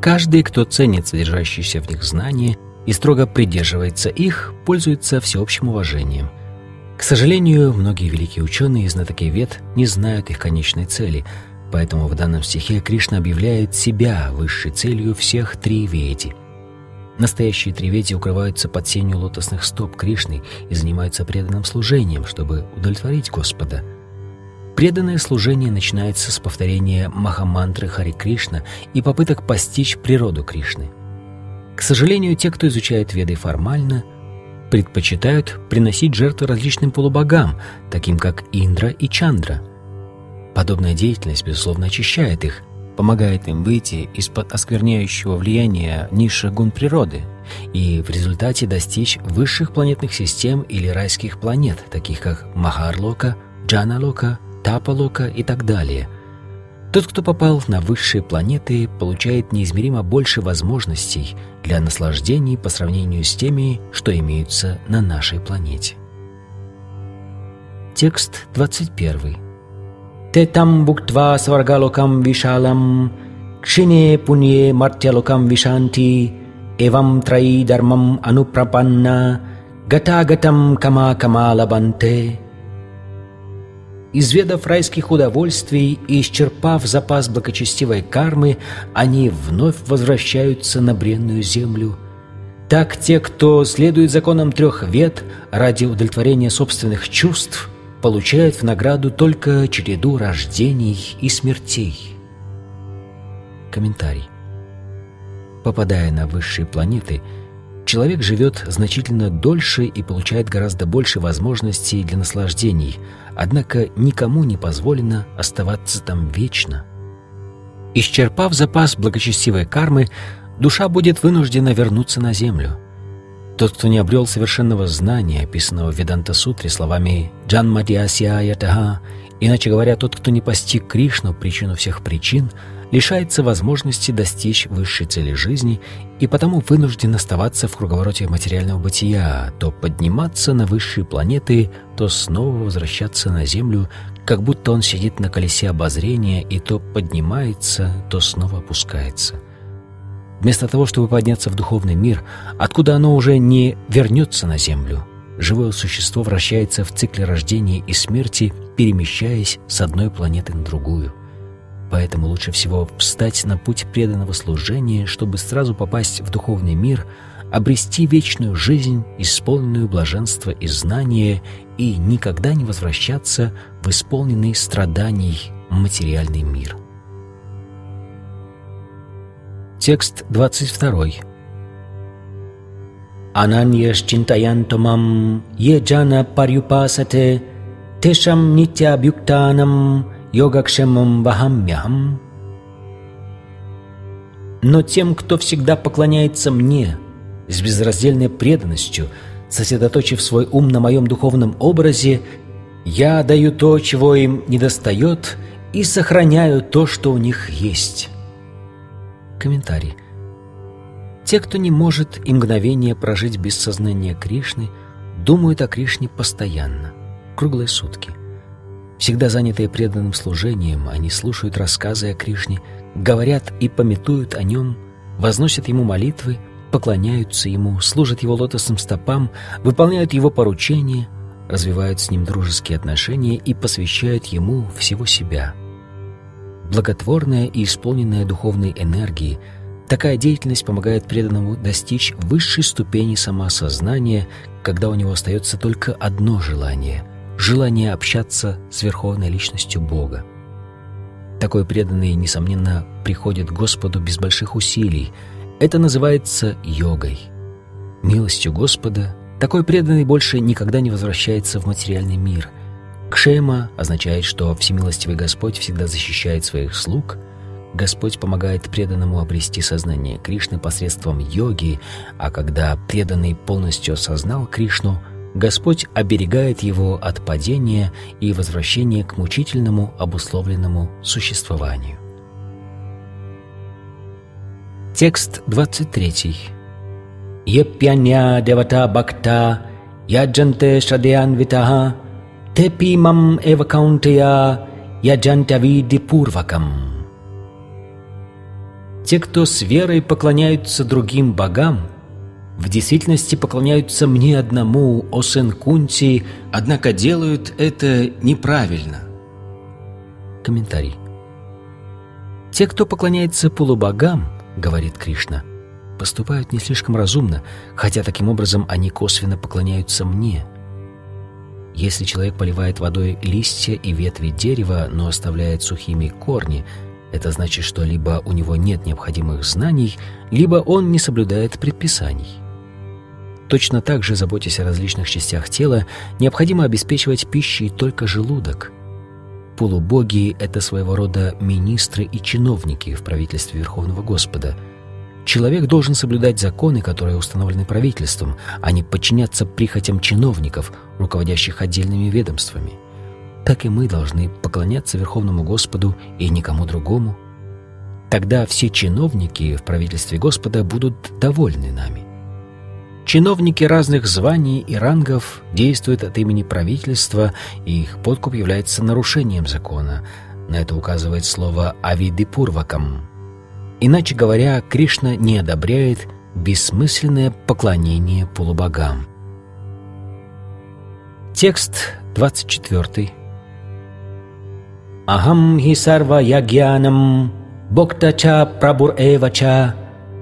[SPEAKER 2] Каждый, кто ценит содержащиеся в них знания и строго придерживается их, пользуется всеобщим уважением. К сожалению, многие великие ученые и знатоки вед не знают их конечной цели, поэтому в данном стихе Кришна объявляет себя высшей целью всех три веди – Настоящие тривети укрываются под сенью лотосных стоп Кришны и занимаются преданным служением, чтобы удовлетворить Господа. Преданное служение начинается с повторения Махамантры Хари Кришна и попыток постичь природу Кришны. К сожалению, те, кто изучает Веды формально, предпочитают приносить жертвы различным полубогам, таким как Индра и Чандра. Подобная деятельность, безусловно, очищает их – помогает им выйти из-под оскверняющего влияния низших гун природы и в результате достичь высших планетных систем или райских планет, таких как Махарлока, Джаналока, Тапалока и так далее. Тот, кто попал на высшие планеты, получает неизмеримо больше возможностей для наслаждений по сравнению с теми, что имеются на нашей планете. Текст 21. Буктва сваргалокам вишалам, кшине пунье мартялокам вишанти, эвам траи дармам анупрапанна, гатагатам кама кама лабанте. Изведав райских удовольствий и исчерпав запас благочестивой кармы, они вновь возвращаются на бренную землю. Так те, кто следует законам трех вет ради удовлетворения собственных чувств, получает в награду только череду рождений и смертей. Комментарий. Попадая на высшие планеты, человек живет значительно дольше и получает гораздо больше возможностей для наслаждений, однако никому не позволено оставаться там вечно. Исчерпав запас благочестивой кармы, душа будет вынуждена вернуться на Землю – тот, кто не обрел совершенного знания, описанного в Веданта-сутре словами «Джан Тага», иначе говоря, тот, кто не постиг Кришну, причину всех причин, лишается возможности достичь высшей цели жизни и потому вынужден оставаться в круговороте материального бытия, то подниматься на высшие планеты, то снова возвращаться на Землю, как будто он сидит на колесе обозрения и то поднимается, то снова опускается – Вместо того, чтобы подняться в духовный мир, откуда оно уже не вернется на землю, живое существо вращается в цикле рождения и смерти, перемещаясь с одной планеты на другую. Поэтому лучше всего встать на путь преданного служения, чтобы сразу попасть в духовный мир, обрести вечную жизнь, исполненную блаженства и знания, и никогда не возвращаться в исполненный страданий материальный мир. Текст 22. Ананьяш чинтаянтомам еджана парюпасате тешам нитябюктанам йогакшемам вахамьяхам. Но тем, кто всегда поклоняется мне с безраздельной преданностью, сосредоточив свой ум на моем духовном образе, я даю то, чего им недостает, и сохраняю то, что у них есть. Комментарий. Те, кто не может и мгновение прожить без сознания Кришны, думают о Кришне постоянно, круглые сутки. Всегда занятые преданным служением, они слушают рассказы о Кришне, говорят и пометуют о нем, возносят ему молитвы, поклоняются ему, служат его лотосным стопам, выполняют его поручения, развивают с ним дружеские отношения и посвящают ему всего себя. Благотворная и исполненная духовной энергии – Такая деятельность помогает преданному достичь высшей ступени самоосознания, когда у него остается только одно желание – желание общаться с Верховной Личностью Бога. Такой преданный, несомненно, приходит к Господу без больших усилий. Это называется йогой. Милостью Господа такой преданный больше никогда не возвращается в материальный мир. Кшема означает, что Всемилостивый Господь всегда защищает своих слуг – Господь помогает преданному обрести сознание Кришны посредством йоги, а когда преданный полностью осознал Кришну, Господь оберегает его от падения и возвращения к мучительному обусловленному существованию. Текст 23. Епьяня девата бхакта яджанте шадеянвитаха тепимам эвакаунтея яджантявиди пурвакам. Те, кто с верой поклоняются другим богам, в действительности поклоняются мне одному, о сын Кунти, однако делают это неправильно. Комментарий. Те, кто поклоняется полубогам, говорит Кришна, поступают не слишком разумно, хотя таким образом они косвенно поклоняются мне. Если человек поливает водой листья и ветви дерева, но оставляет сухими корни – это значит, что либо у него нет необходимых знаний, либо он не соблюдает предписаний. Точно так же, заботясь о различных частях тела, необходимо обеспечивать пищей только желудок. Полубоги — это своего рода министры и чиновники в правительстве Верховного Господа. Человек должен соблюдать законы, которые установлены правительством, а не подчиняться прихотям чиновников, руководящих отдельными ведомствами так и мы должны поклоняться Верховному Господу и никому другому. Тогда все чиновники в правительстве Господа будут довольны нами. Чиновники разных званий и рангов действуют от имени правительства, и их подкуп является нарушением закона. На это указывает слово «авидипурвакам». Иначе говоря, Кришна не одобряет бессмысленное поклонение полубогам. Текст 24 Ахам хи сарва ягьянам бокта ча прабур эва ча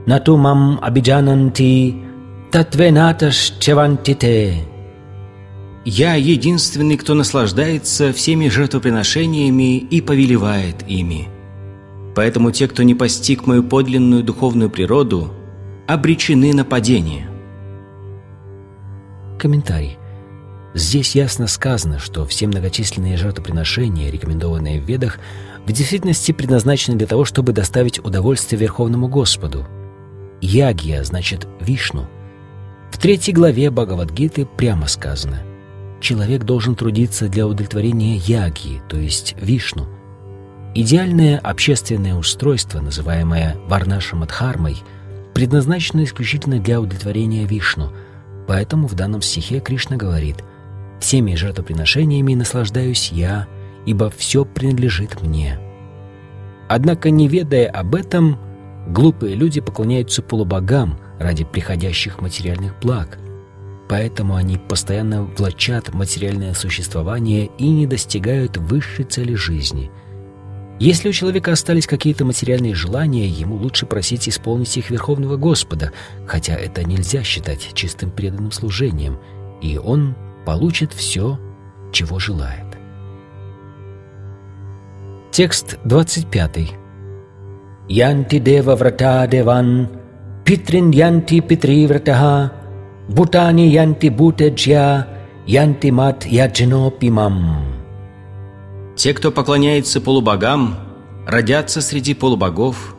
[SPEAKER 2] натумам абиджананти татвенаташ чевантите. Я единственный, кто наслаждается всеми жертвоприношениями и повелевает ими. Поэтому те, кто не постиг мою подлинную духовную природу, обречены на падение. Комментарий. Здесь ясно сказано, что все многочисленные жертвоприношения, рекомендованные в Ведах, в действительности предназначены для того, чтобы доставить удовольствие Верховному Господу. Ягья значит Вишну. В третьей главе Бхагавадгиты прямо сказано «Человек должен трудиться для удовлетворения Ягьи, то есть Вишну». Идеальное общественное устройство, называемое Варнашамадхармой, предназначено исключительно для удовлетворения Вишну, поэтому в данном стихе Кришна говорит – Всеми жертвоприношениями наслаждаюсь я, ибо все принадлежит мне. Однако, не ведая об этом, глупые люди поклоняются полубогам ради приходящих материальных благ. Поэтому они постоянно влачат материальное существование и не достигают высшей цели жизни. Если у человека остались какие-то материальные желания, ему лучше просить исполнить их Верховного Господа, хотя это нельзя считать чистым преданным служением, и он получит все, чего желает. Текст 25. Янти дева врата деван, питрин янти питри вратаха, бутани янти бутеджья, янти мат яджино пимам.
[SPEAKER 4] Те, кто поклоняется полубогам, родятся среди полубогов,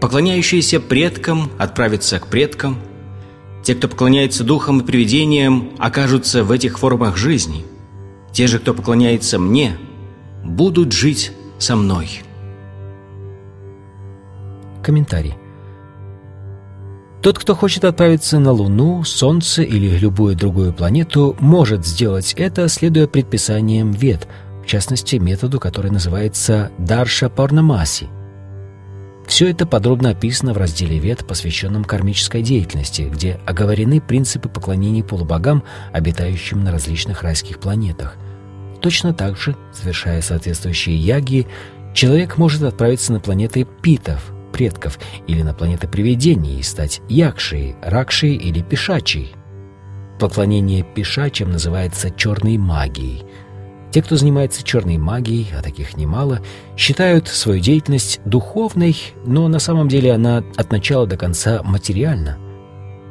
[SPEAKER 4] поклоняющиеся предкам отправятся к предкам, те, кто поклоняется духам и привидениям, окажутся в этих формах жизни. Те же, кто поклоняется мне, будут жить со мной.
[SPEAKER 2] Комментарий. Тот, кто хочет отправиться на Луну, Солнце или любую другую планету, может сделать это, следуя предписаниям Вед, в частности, методу, который называется Дарша Парнамаси. Все это подробно описано в разделе Вед, посвященном кармической деятельности, где оговорены принципы поклонения полубогам, обитающим на различных райских планетах. Точно так же, совершая соответствующие яги, человек может отправиться на планеты Питов – предков или на планеты привидений и стать Якшей, Ракшей или Пишачей. Поклонение Пишачам называется черной магией. Те, кто занимается черной магией, а таких немало, считают свою деятельность духовной, но на самом деле она от начала до конца материальна.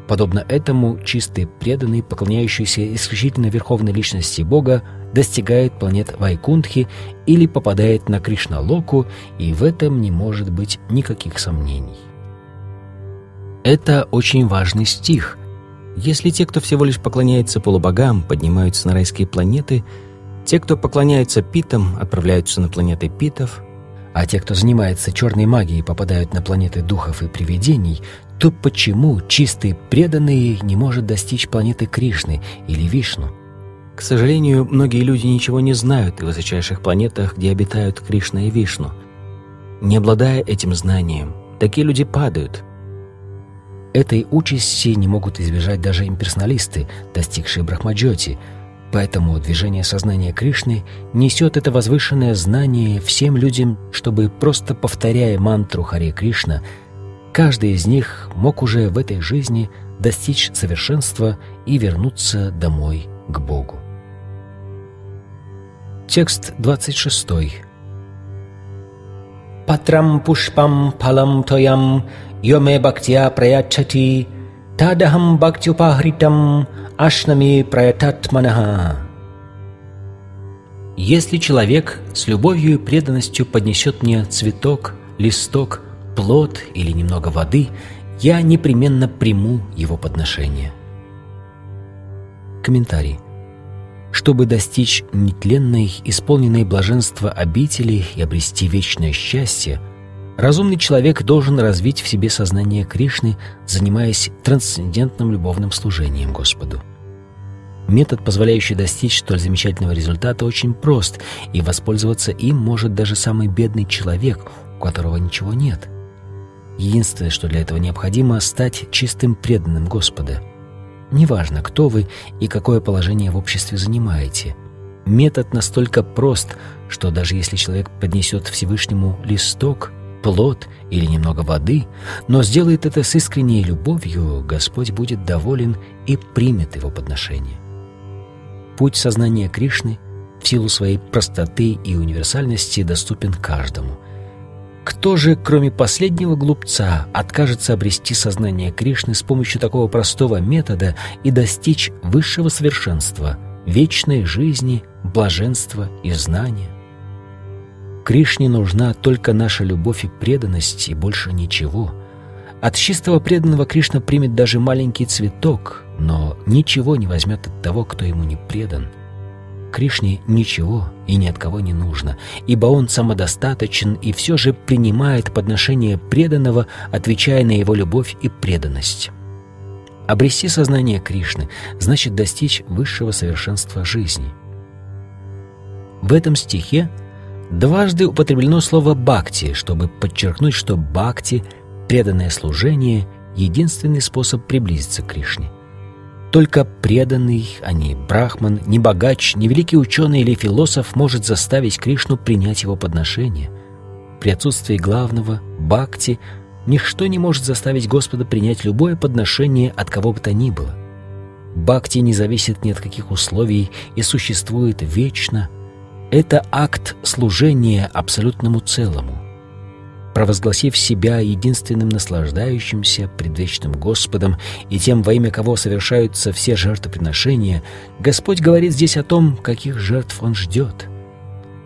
[SPEAKER 2] Подобно этому, чистые преданные, поклоняющиеся исключительно верховной личности Бога, достигает планет Вайкунтхи или попадает на Кришналоку, и в этом не может быть никаких сомнений. Это очень важный стих. Если те, кто всего лишь поклоняется полубогам, поднимаются на райские планеты, те, кто поклоняются питам, отправляются на планеты питов, а те, кто занимается черной магией, попадают на планеты духов и привидений, то почему чистый преданный не может достичь планеты Кришны или Вишну? К сожалению, многие люди ничего не знают о высочайших планетах, где обитают Кришна и Вишну. Не обладая этим знанием, такие люди падают. Этой участи не могут избежать даже имперсоналисты, достигшие Брахмаджоти, поэтому движение сознания Кришны несет это возвышенное знание всем людям, чтобы, просто повторяя мантру Харе Кришна, каждый из них мог уже в этой жизни достичь совершенства и вернуться домой к Богу. Текст 26. Патрам пушпам палам тоям йоме бхактия праячати тадахам бхактюпахритам ашнами праятатманаха. Если человек с любовью и преданностью поднесет мне цветок, листок, плод или немного воды, я непременно приму его подношение. Комментарий. Чтобы достичь нетленной, исполненной блаженства обители и обрести вечное счастье, разумный человек должен развить в себе сознание Кришны, занимаясь трансцендентным любовным служением Господу. Метод, позволяющий достичь столь замечательного результата, очень прост, и воспользоваться им может даже самый бедный человек, у которого ничего нет. Единственное, что для этого необходимо, стать чистым преданным Господа – Неважно, кто вы и какое положение в обществе занимаете. Метод настолько прост, что даже если человек поднесет Всевышнему листок, плод или немного воды, но сделает это с искренней любовью, Господь будет доволен и примет его подношение. Путь сознания Кришны в силу своей простоты и универсальности доступен каждому – кто же, кроме последнего глупца, откажется обрести сознание Кришны с помощью такого простого метода и достичь высшего совершенства, вечной жизни, блаженства и знания? Кришне нужна только наша любовь и преданность, и больше ничего. От чистого преданного Кришна примет даже маленький цветок, но ничего не возьмет от того, кто ему не предан – Кришне ничего и ни от кого не нужно, ибо он самодостаточен и все же принимает подношение преданного, отвечая на его любовь и преданность. Обрести сознание Кришны значит достичь высшего совершенства жизни. В этом стихе дважды употреблено слово «бхакти», чтобы подчеркнуть, что бхакти, преданное служение, единственный способ приблизиться к Кришне. Только преданный, а не брахман, не богач, не великий ученый или философ может заставить Кришну принять его подношение. при отсутствии главного, бхакти, ничто не может заставить Господа принять любое подношение от кого бы то ни было. Бхакти не зависит ни от каких условий и существует вечно. Это акт служения абсолютному целому. Провозгласив себя единственным наслаждающимся предвечным Господом и тем, во имя кого совершаются все жертвоприношения, Господь говорит здесь о том, каких жертв Он ждет.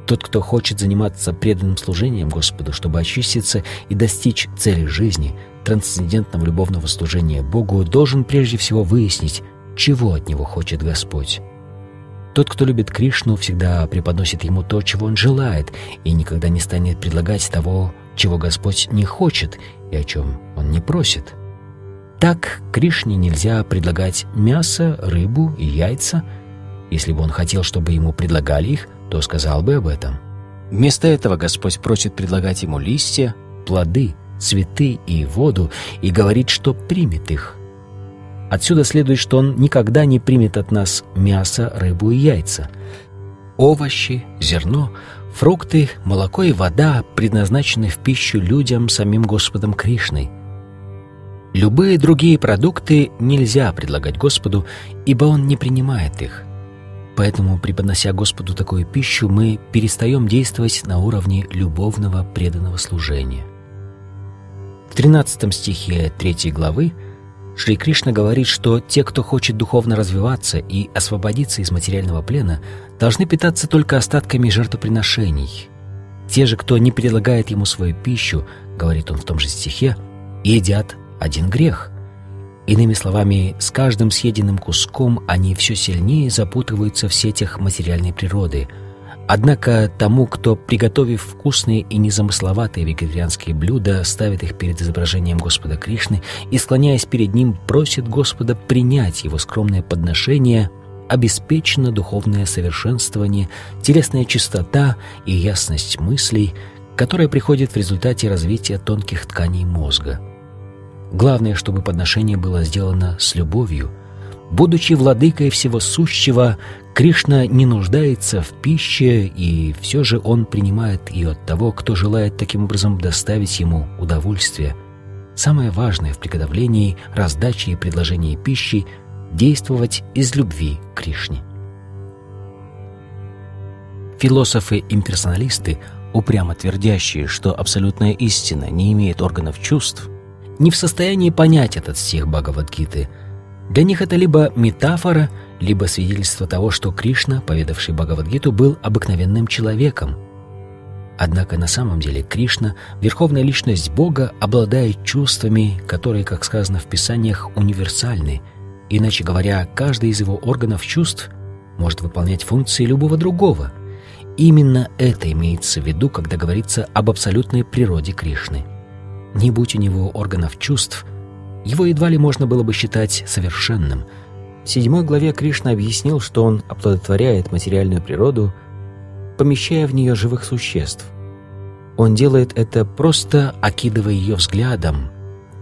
[SPEAKER 2] Тот, кто хочет заниматься преданным служением Господу, чтобы очиститься и достичь цели жизни, трансцендентного любовного служения Богу, должен прежде всего выяснить, чего от него хочет Господь. Тот, кто любит Кришну, всегда преподносит ему то, чего он желает, и никогда не станет предлагать того, чего Господь не хочет и о чем он не просит. Так Кришне нельзя предлагать мясо, рыбу и яйца. Если бы он хотел, чтобы ему предлагали их, то сказал бы об этом. Вместо этого Господь просит предлагать ему листья, плоды, цветы и воду и говорит, что примет их – Отсюда следует, что он никогда не примет от нас мясо, рыбу и яйца. Овощи, зерно, фрукты, молоко и вода предназначены в пищу людям самим Господом Кришной. Любые другие продукты нельзя предлагать Господу, ибо Он не принимает их. Поэтому, преподнося Господу такую пищу, мы перестаем действовать на уровне любовного преданного служения. В 13 стихе 3 главы Шри Кришна говорит, что те, кто хочет духовно развиваться и освободиться из материального плена, должны питаться только остатками жертвоприношений. Те же, кто не предлагает ему свою пищу, говорит он в том же стихе, едят один грех. Иными словами, с каждым съеденным куском они все сильнее запутываются в сетях материальной природы – Однако тому, кто, приготовив вкусные и незамысловатые вегетарианские блюда, ставит их перед изображением Господа Кришны и, склоняясь перед ним, просит Господа принять его скромное подношение, обеспечено духовное совершенствование, телесная чистота и ясность мыслей, которая приходит в результате развития тонких тканей мозга. Главное, чтобы подношение было сделано с любовью – Будучи владыкой всего сущего, Кришна не нуждается в пище, и все же он принимает ее от того, кто желает таким образом доставить ему удовольствие. Самое важное в приготовлении, раздаче и предложении пищи – действовать из любви к Кришне. Философы-имперсоналисты, упрямо твердящие, что абсолютная истина не имеет органов чувств, не в состоянии понять этот стих Бхагавадгиты – для них это либо метафора, либо свидетельство того, что Кришна, поведавший Бхагавадгиту, был обыкновенным человеком. Однако на самом деле Кришна, верховная личность Бога, обладает чувствами, которые, как сказано в Писаниях, универсальны. Иначе говоря, каждый из его органов чувств может выполнять функции любого другого. Именно это имеется в виду, когда говорится об абсолютной природе Кришны. Не будь у него органов чувств – его едва ли можно было бы считать совершенным. В седьмой главе Кришна объяснил, что он оплодотворяет материальную природу, помещая в нее живых существ. Он делает это просто окидывая ее взглядом.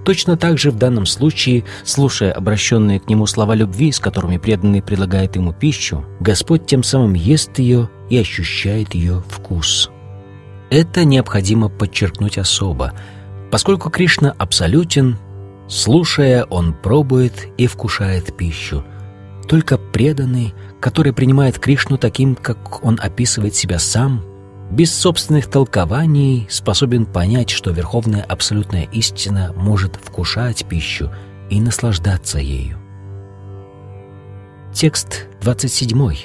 [SPEAKER 2] Точно так же в данном случае, слушая обращенные к нему слова любви, с которыми преданный предлагает ему пищу, Господь тем самым ест ее и ощущает ее вкус. Это необходимо подчеркнуть особо, поскольку Кришна абсолютен, Слушая, он пробует и вкушает пищу. Только преданный, который принимает Кришну таким, как он описывает себя сам, без собственных толкований способен понять, что Верховная Абсолютная Истина может вкушать пищу и наслаждаться ею. Текст 27.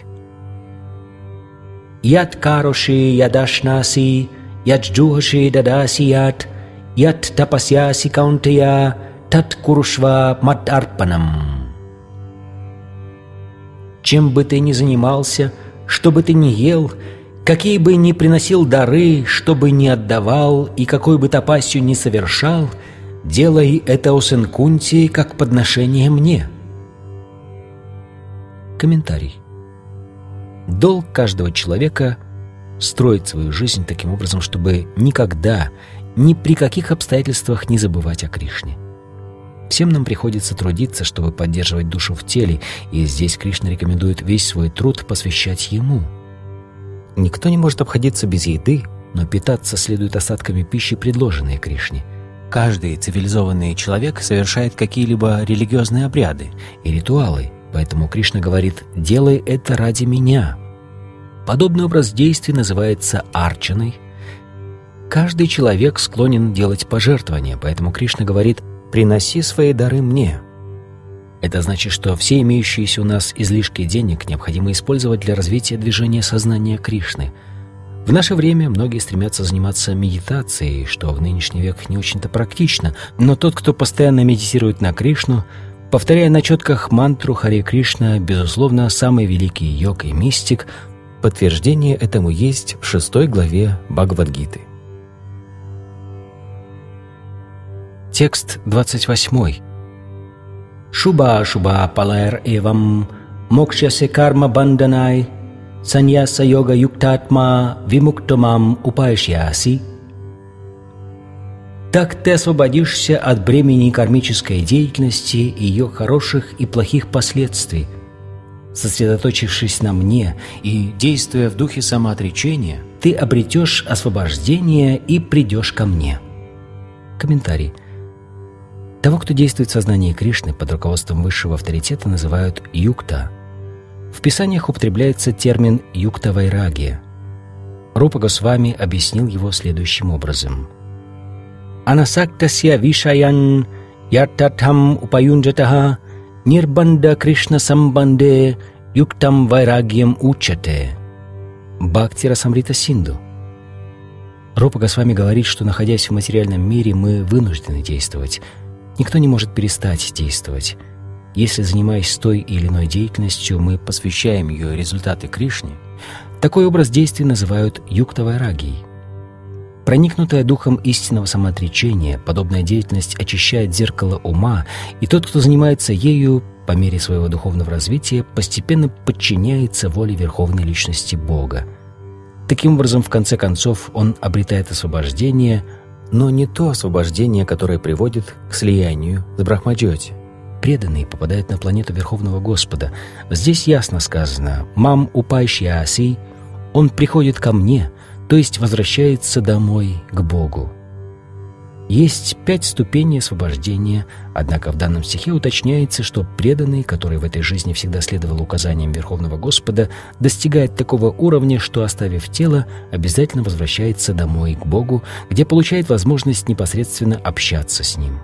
[SPEAKER 2] Ят кароши ядашнаси, ят джухаши дадаси ят, ят тапасяси каунтая, тат курушва матарпанам. Чем бы ты ни занимался, что бы ты ни ел, какие бы ни приносил дары, что бы ни отдавал и какой бы топасью ни совершал, делай это у Сенкунти как подношение мне. Комментарий. Долг каждого человека — строить свою жизнь таким образом, чтобы никогда, ни при каких обстоятельствах не забывать о Кришне. Всем нам приходится трудиться, чтобы поддерживать душу в теле, и здесь Кришна рекомендует весь свой труд посвящать Ему. Никто не может обходиться без еды, но питаться следует остатками пищи, предложенной Кришне. Каждый цивилизованный человек совершает какие-либо религиозные обряды и ритуалы, поэтому Кришна говорит «делай это ради меня». Подобный образ действий называется арчаной. Каждый человек склонен делать пожертвования, поэтому Кришна говорит «приноси свои дары мне». Это значит, что все имеющиеся у нас излишки денег необходимо использовать для развития движения сознания Кришны. В наше время многие стремятся заниматься медитацией, что в нынешний век не очень-то практично, но тот, кто постоянно медитирует на Кришну, повторяя на четках мантру Харе Кришна, безусловно, самый великий йог и мистик, подтверждение этому есть в шестой главе Бхагавадгиты. Текст 28. Шуба Шуба Палайр Эвам Мокшасе Карма Банданай Саньяса Йога Юктатма Вимуктамам Упайшьяси Так ты освободишься от бремени кармической деятельности и ее хороших и плохих последствий. Сосредоточившись на мне и действуя в духе самоотречения, ты обретешь освобождение и придешь ко мне. Комментарий – того, кто действует в сознании Кришны под руководством высшего авторитета, называют юкта. В писаниях употребляется термин юкта вайрагия. Рупа Госвами объяснил его следующим образом. «Анасактасья вишаян яртатхам упаюнджатаха нирбанда Кришна самбанде юктам вайрагием учате». Бхакти Расамрита Синду. Рупа Госвами говорит, что, находясь в материальном мире, мы вынуждены действовать – Никто не может перестать действовать. Если, занимаясь той или иной деятельностью, мы посвящаем ее результаты Кришне, такой образ действий называют юктовой рагией. Проникнутая духом истинного самоотречения, подобная деятельность очищает зеркало ума, и тот, кто занимается ею, по мере своего духовного развития, постепенно подчиняется воле Верховной Личности Бога. Таким образом, в конце концов, он обретает освобождение, но не то освобождение, которое приводит к слиянию с Брахмаджоти. Преданный попадает на планету Верховного Господа. Здесь ясно сказано «Мам упайши аси» Он приходит ко мне, то есть возвращается домой к Богу. Есть пять ступеней освобождения, однако в данном стихе уточняется, что преданный, который в этой жизни всегда следовал указаниям Верховного Господа, достигает такого уровня, что, оставив тело, обязательно возвращается домой к Богу, где получает возможность непосредственно общаться с Ним.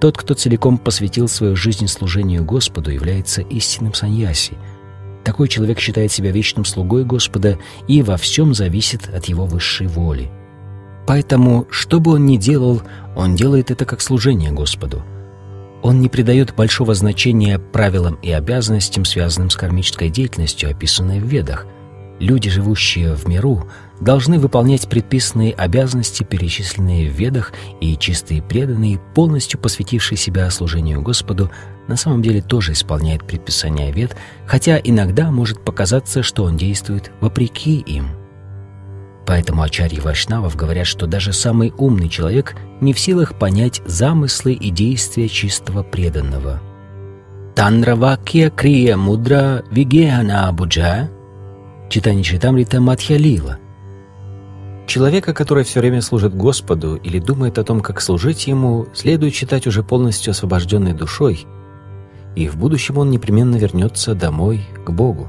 [SPEAKER 2] Тот, кто целиком посвятил свою жизнь служению Господу, является истинным саньяси. Такой человек считает себя вечным слугой Господа и во всем зависит от его высшей воли – Поэтому, что бы он ни делал, он делает это как служение Господу. Он не придает большого значения правилам и обязанностям, связанным с кармической деятельностью, описанной в Ведах. Люди, живущие в миру, должны выполнять предписанные обязанности, перечисленные в Ведах, и чистые преданные, полностью посвятившие себя служению Господу, на самом деле тоже исполняют предписания Вед, хотя иногда может показаться, что он действует вопреки им – Поэтому ачарьи Вайшнавов говорят, что даже самый умный человек не в силах понять замыслы и действия чистого преданного. Танравакья крия мудра вигехана буджа читание читамрита Матхьялила. Человека, который все время служит Господу или думает о том, как служить Ему, следует читать уже полностью освобожденной душой, и в будущем он непременно вернется домой к Богу.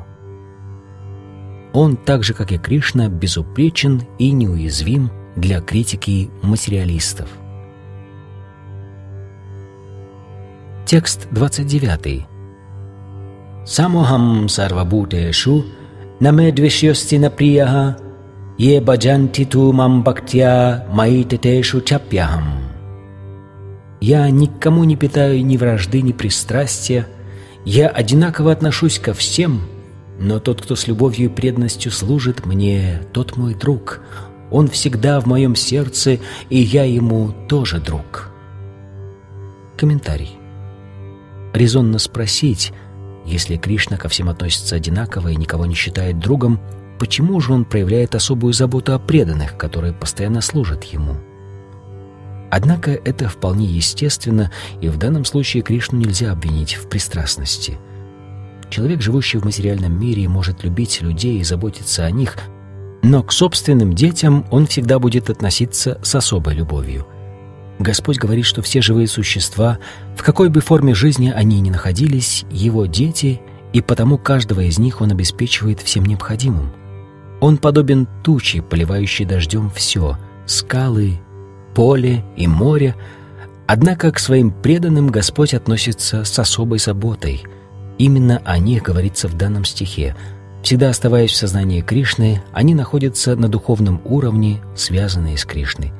[SPEAKER 2] Он, так же как и Кришна, безупречен и неуязвим для критики материалистов. Текст 29. Самохам сарвабутешу намедвишьости наприяха е баджанти ту мам бхактья маитетешу чапьяхам. Я никому не питаю ни вражды, ни пристрастия, я одинаково отношусь ко всем – но тот, кто с любовью и преданностью служит мне, тот мой друг. Он всегда в моем сердце, и я ему тоже друг. Комментарий. Резонно спросить, если Кришна ко всем относится одинаково и никого не считает другом, почему же он проявляет особую заботу о преданных, которые постоянно служат ему? Однако это вполне естественно, и в данном случае Кришну нельзя обвинить в пристрастности – Человек, живущий в материальном мире, может любить людей и заботиться о них, Но к собственным детям он всегда будет относиться с особой любовью. Господь говорит, что все живые существа, в какой бы форме жизни они ни находились, его дети, и потому каждого из них он обеспечивает всем необходимым. Он подобен туче, поливающей дождем все — скалы, поле и море, однако к своим преданным Господь относится с особой заботой. Именно о них говорится в данном стихе. Всегда оставаясь в сознании Кришны, они находятся на духовном уровне, связанные с Кришной.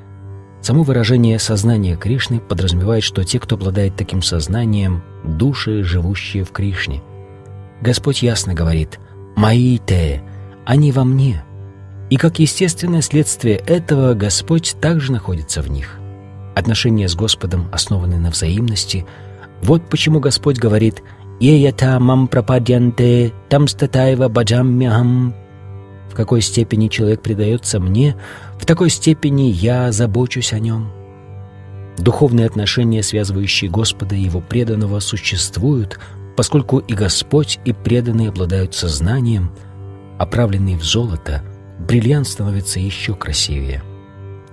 [SPEAKER 2] Само выражение «сознание Кришны» подразумевает, что те, кто обладает таким сознанием, души, живущие в Кришне. Господь ясно говорит «Мои те, они во мне». И как естественное следствие этого Господь также находится в них. Отношения с Господом основаны на взаимности. Вот почему Господь говорит «Еята мам пропадянте тамстатаева баджаммяхам». В какой степени человек предается мне, в такой степени я забочусь о нем. Духовные отношения, связывающие Господа и Его преданного, существуют, поскольку и Господь, и преданные обладают сознанием, оправленный в золото, бриллиант становится еще красивее.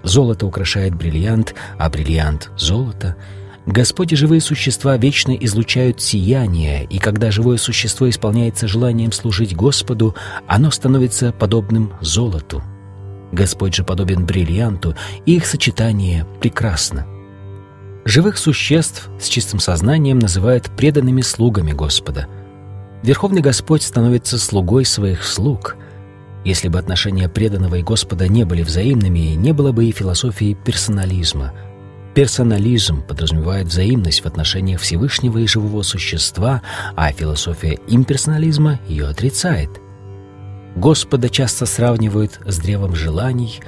[SPEAKER 2] Золото украшает бриллиант, а бриллиант — золото. Господь и живые существа вечно излучают сияние, и когда живое существо исполняется желанием служить Господу, оно становится подобным золоту. Господь же подобен бриллианту, и их сочетание прекрасно. Живых существ с чистым сознанием называют преданными слугами Господа. Верховный Господь становится слугой своих слуг — если бы отношения преданного и Господа не были взаимными, не было бы и философии персонализма. Персонализм подразумевает взаимность в отношениях Всевышнего и живого существа, а философия имперсонализма ее отрицает. Господа часто сравнивают с древом желаний,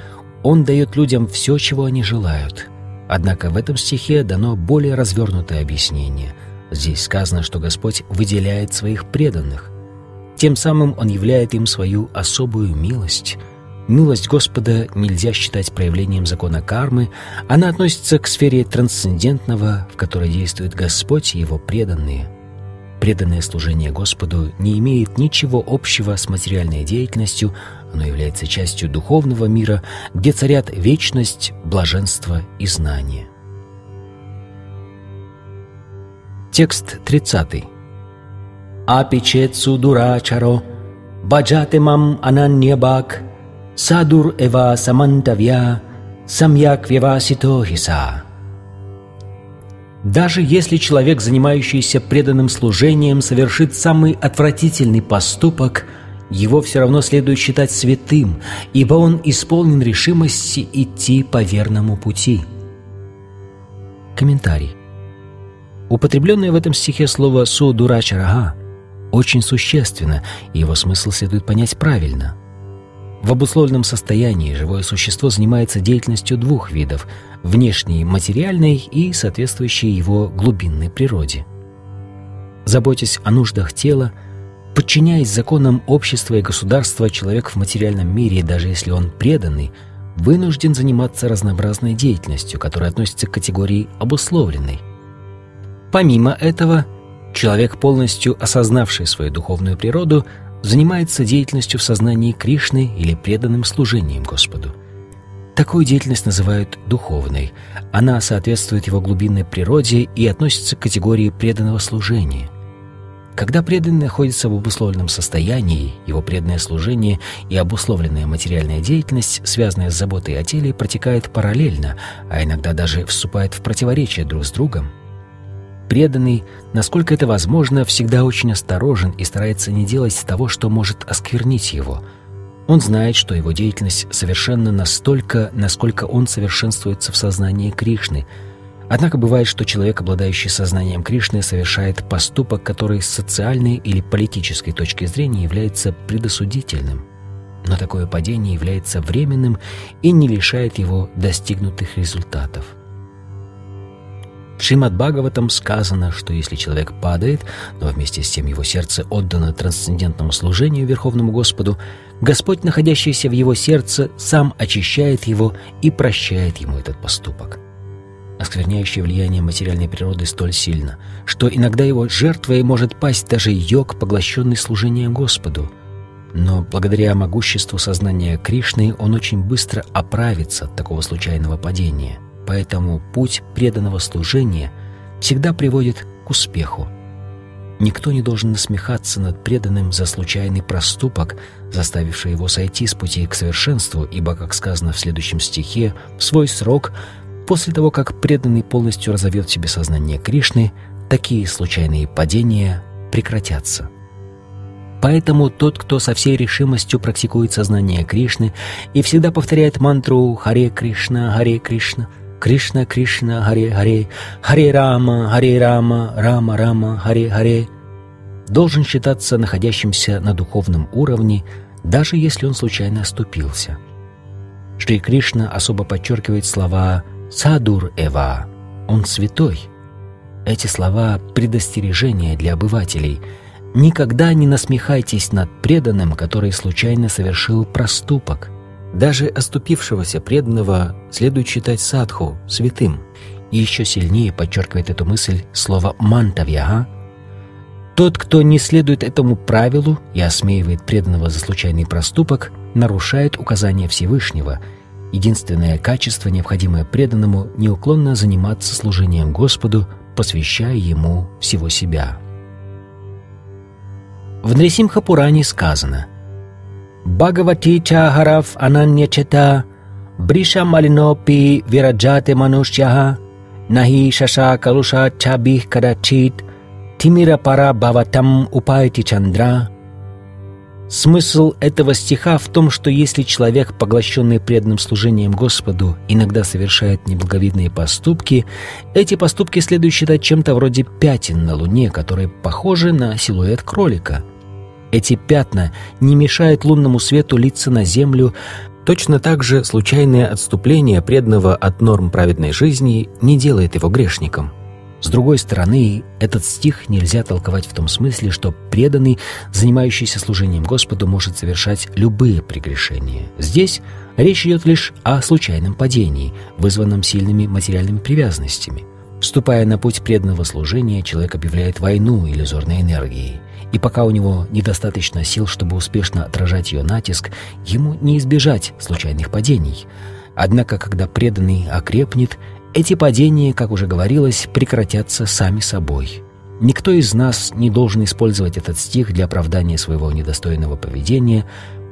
[SPEAKER 2] Он дает людям все, чего они желают. Однако в этом стихе дано более развернутое объяснение. Здесь сказано, что Господь выделяет своих преданных. Тем самым Он являет им свою особую милость. Милость Господа нельзя считать проявлением закона кармы, она относится к сфере трансцендентного, в которой действует Господь и Его преданные. Преданное служение Господу не имеет ничего общего с материальной деятельностью, оно является частью духовного мира, где царят вечность, блаженство и знание. Текст 30. Апичет судурачаро, баджате мам садур эва самантавья, самьяк вивасито хиса. Даже если человек, занимающийся преданным служением, совершит самый отвратительный поступок, его все равно следует считать святым, ибо он исполнен решимости идти по верному пути. Комментарий. Употребленное в этом стихе слово «судурачарага» очень существенно, и его смысл следует понять правильно. В обусловленном состоянии живое существо занимается деятельностью двух видов – внешней, материальной и соответствующей его глубинной природе. Заботясь о нуждах тела, подчиняясь законам общества и государства, человек в материальном мире, даже если он преданный, вынужден заниматься разнообразной деятельностью, которая относится к категории обусловленной. Помимо этого – Человек, полностью осознавший свою духовную природу, занимается деятельностью в сознании Кришны или преданным служением Господу. Такую деятельность называют духовной. Она соответствует его глубинной природе и относится к категории преданного служения. Когда преданный находится в обусловленном состоянии, его преданное служение и обусловленная материальная деятельность, связанная с заботой о теле, протекает параллельно, а иногда даже вступает в противоречие друг с другом – преданный, насколько это возможно, всегда очень осторожен и старается не делать того, что может осквернить его. Он знает, что его деятельность совершенна настолько, насколько он совершенствуется в сознании Кришны. Однако бывает, что человек, обладающий сознанием Кришны, совершает поступок, который с социальной или политической точки зрения является предосудительным. Но такое падение является временным и не лишает его достигнутых результатов. Шримад Бхагаватам сказано, что если человек падает, но вместе с тем его сердце отдано трансцендентному служению Верховному Господу, Господь, находящийся в его сердце, сам очищает его и прощает ему этот поступок. Оскверняющее влияние материальной природы столь сильно, что иногда его жертвой может пасть даже йог, поглощенный служением Господу. но благодаря могуществу сознания Кришны он очень быстро оправится от такого случайного падения. Поэтому путь преданного служения всегда приводит к успеху. Никто не должен насмехаться над преданным за случайный проступок, заставивший его сойти с пути к совершенству, ибо, как сказано в следующем стихе, в свой срок, после того, как преданный полностью разовьет в себе сознание Кришны, такие случайные падения прекратятся. Поэтому тот, кто со всей решимостью практикует сознание Кришны и всегда повторяет мантру «Харе Кришна, Харе Кришна», Кришна Кришна, Харе Харе, Харе Рама, Харе Рама, Рама Рама, Харе Харе, должен считаться находящимся на духовном уровне, даже если он случайно оступился. Шри Кришна особо подчеркивает слова «Садур Эва» — «Он святой». Эти слова — предостережение для обывателей — Никогда не насмехайтесь над преданным, который случайно совершил проступок. Даже оступившегося преданного следует считать садху, святым. И еще сильнее подчеркивает эту мысль слово «мантавьяга». Тот, кто не следует этому правилу и осмеивает преданного за случайный проступок, нарушает указания Всевышнего. Единственное качество, необходимое преданному, неуклонно заниматься служением Господу, посвящая Ему всего себя. В Нрисимха Пуране сказано «Бхагавати чахарав ананьячата бриша малинопи вираджате манушьяха нахи шаша калуша чабих кадачит тимира пара баватам упайти чандра» Смысл этого стиха в том, что если человек, поглощенный преданным служением Господу, иногда совершает неблаговидные поступки, эти поступки следует считать чем-то вроде пятен на Луне, которые похожи на силуэт кролика. Эти пятна не мешают лунному свету литься на землю, точно так же случайное отступление преданного от норм праведной жизни не делает его грешником. С другой стороны, этот стих нельзя толковать в том смысле, что преданный, занимающийся служением Господу, может совершать любые прегрешения. Здесь речь идет лишь о случайном падении, вызванном сильными материальными привязанностями. Вступая на путь преданного служения, человек объявляет войну иллюзорной энергией. И пока у него недостаточно сил, чтобы успешно отражать ее натиск, ему не избежать случайных падений. Однако, когда преданный окрепнет, эти падения, как уже говорилось, прекратятся сами собой. Никто из нас не должен использовать этот стих для оправдания своего недостойного поведения,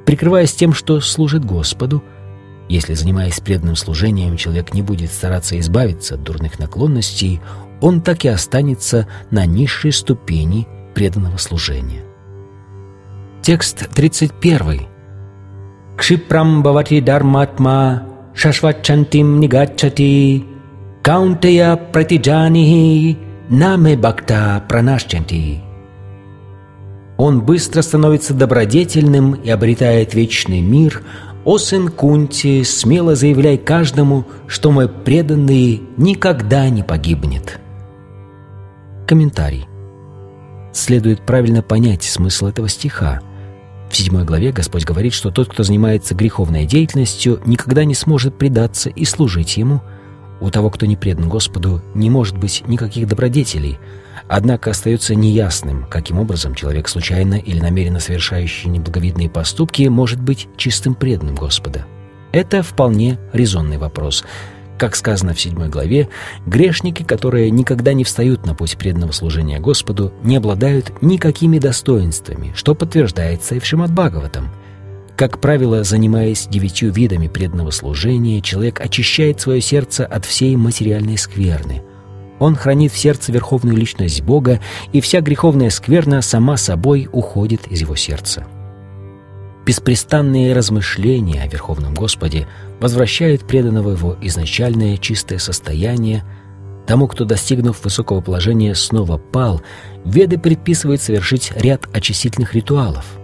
[SPEAKER 2] прикрываясь тем, что служит Господу. Если, занимаясь преданным служением, человек не будет стараться избавиться от дурных наклонностей, он так и останется на низшей ступени – преданного служения. Текст 31. Кшипрам бавати дарматма шашвачантим нигачати каунтея пратиджанихи наме бхакта пранашчанти. Он быстро становится добродетельным и обретает вечный мир. О сын Кунти, смело заявляй каждому, что мой преданный никогда не погибнет. Комментарий следует правильно понять смысл этого стиха. В седьмой главе Господь говорит, что тот, кто занимается греховной деятельностью, никогда не сможет предаться и служить Ему. У того, кто не предан Господу, не может быть никаких добродетелей. Однако остается неясным, каким образом человек, случайно или намеренно совершающий неблаговидные поступки, может быть чистым преданным Господа. Это вполне резонный вопрос – как сказано в седьмой главе, грешники, которые никогда не встают на путь преданного служения Господу, не обладают никакими достоинствами, что подтверждается и в Шимат. Как правило, занимаясь девятью видами преданного служения, человек очищает свое сердце от всей материальной скверны. Он хранит в сердце верховную личность Бога, и вся греховная скверна сама собой уходит из его сердца. Беспрестанные размышления о Верховном Господе возвращают преданного его изначальное чистое состояние. Тому, кто, достигнув высокого положения, снова пал, Веды предписывают совершить ряд очистительных ритуалов –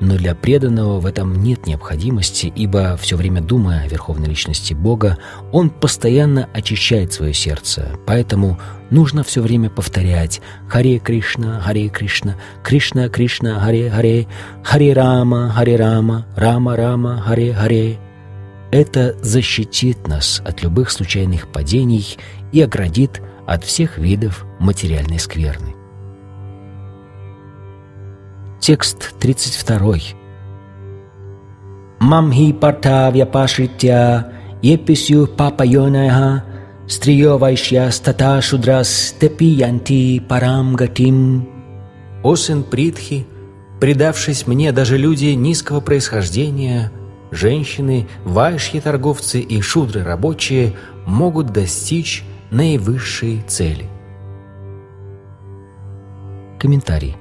[SPEAKER 2] но для преданного в этом нет необходимости, ибо все время думая о верховной личности Бога, он постоянно очищает свое сердце. Поэтому нужно все время повторять «Харе Кришна, Харе Кришна, Кришна Кришна, Харе Харе, Харе Рама, Харе Рама, Рама Рама, Харе Харе». Это защитит нас от любых случайных падений и оградит от всех видов материальной скверны. Текст 32.
[SPEAKER 3] Мамхи парта вяпашритя еписю папайоная стрио вайшья стата шудрас тепиянти парам гатим.
[SPEAKER 2] О сын Притхи, предавшись мне даже люди низкого происхождения, женщины, вайшьи торговцы и шудры рабочие могут достичь наивысшей цели.
[SPEAKER 3] Комментарий.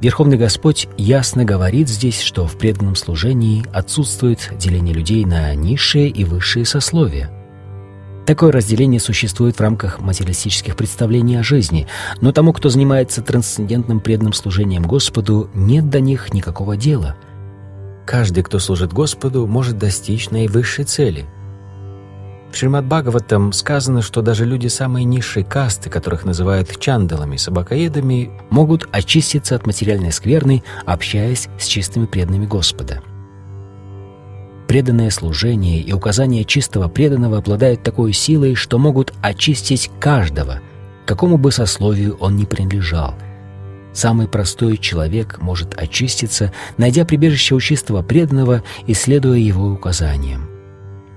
[SPEAKER 3] Верховный Господь ясно говорит здесь, что в преданном служении отсутствует деление людей на низшие и высшие сословия. Такое разделение существует в рамках материалистических представлений о жизни, но тому, кто занимается трансцендентным преданным служением Господу, нет до них никакого дела.
[SPEAKER 2] Каждый, кто служит Господу, может достичь наивысшей цели – в Шримад Бхагаватам сказано, что даже люди самой низшей касты, которых называют чандалами, собакоедами, могут очиститься от материальной скверны, общаясь с чистыми преданными Господа. Преданное служение и указание чистого преданного обладают такой силой, что могут очистить каждого, какому бы сословию он ни принадлежал. Самый простой человек может очиститься, найдя прибежище у чистого преданного и следуя его указаниям.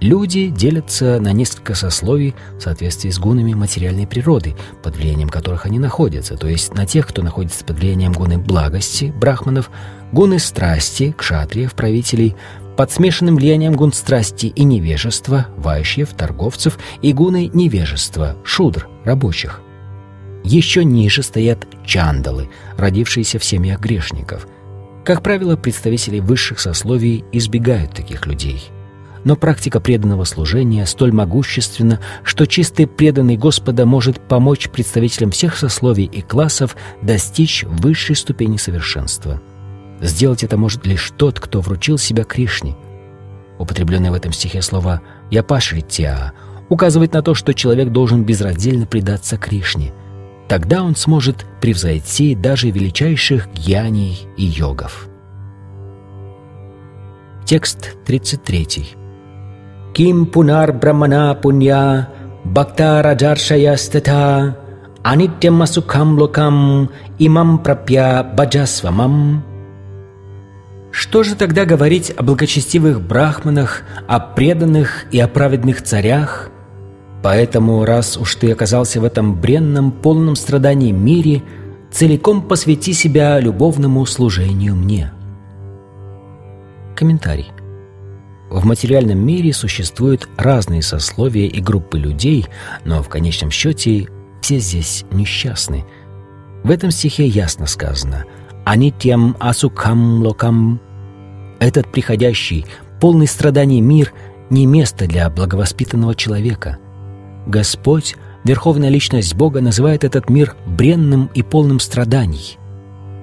[SPEAKER 2] Люди делятся на несколько сословий в соответствии с гунами материальной природы, под влиянием которых они находятся, то есть на тех, кто находится под влиянием гуны благости, брахманов, гуны страсти, кшатриев, правителей, под смешанным влиянием гун страсти и невежества, вайшьев, торговцев и гуны невежества, шудр, рабочих. Еще ниже стоят чандалы, родившиеся в семьях грешников. Как правило, представители высших сословий избегают таких людей – но практика преданного служения столь могущественна, что чистый преданный Господа может помочь представителям всех сословий и классов достичь высшей ступени совершенства. Сделать это может лишь тот, кто вручил себя Кришне. Употребленное в этом стихе слово «япашритя» указывает на то, что человек должен безраздельно предаться Кришне. Тогда он сможет превзойти даже величайших гьяней и йогов. Текст 33. Ким пунар брамана пунья бхакта раджаршаястата анитям асукам локам имам прапья баджасвамам. Что же тогда говорить о благочестивых брахманах, о преданных и о праведных царях? Поэтому, раз уж ты оказался в этом бренном, полном страдании мире, целиком посвяти себя любовному служению мне. Комментарий. В материальном мире существуют разные сословия и группы людей, но в конечном счете все здесь несчастны. В этом стихе ясно сказано «Анитьям асукам локам» Этот приходящий, полный страданий мир не место для благовоспитанного человека. Господь, Верховная Личность Бога, называет этот мир бренным и полным страданий –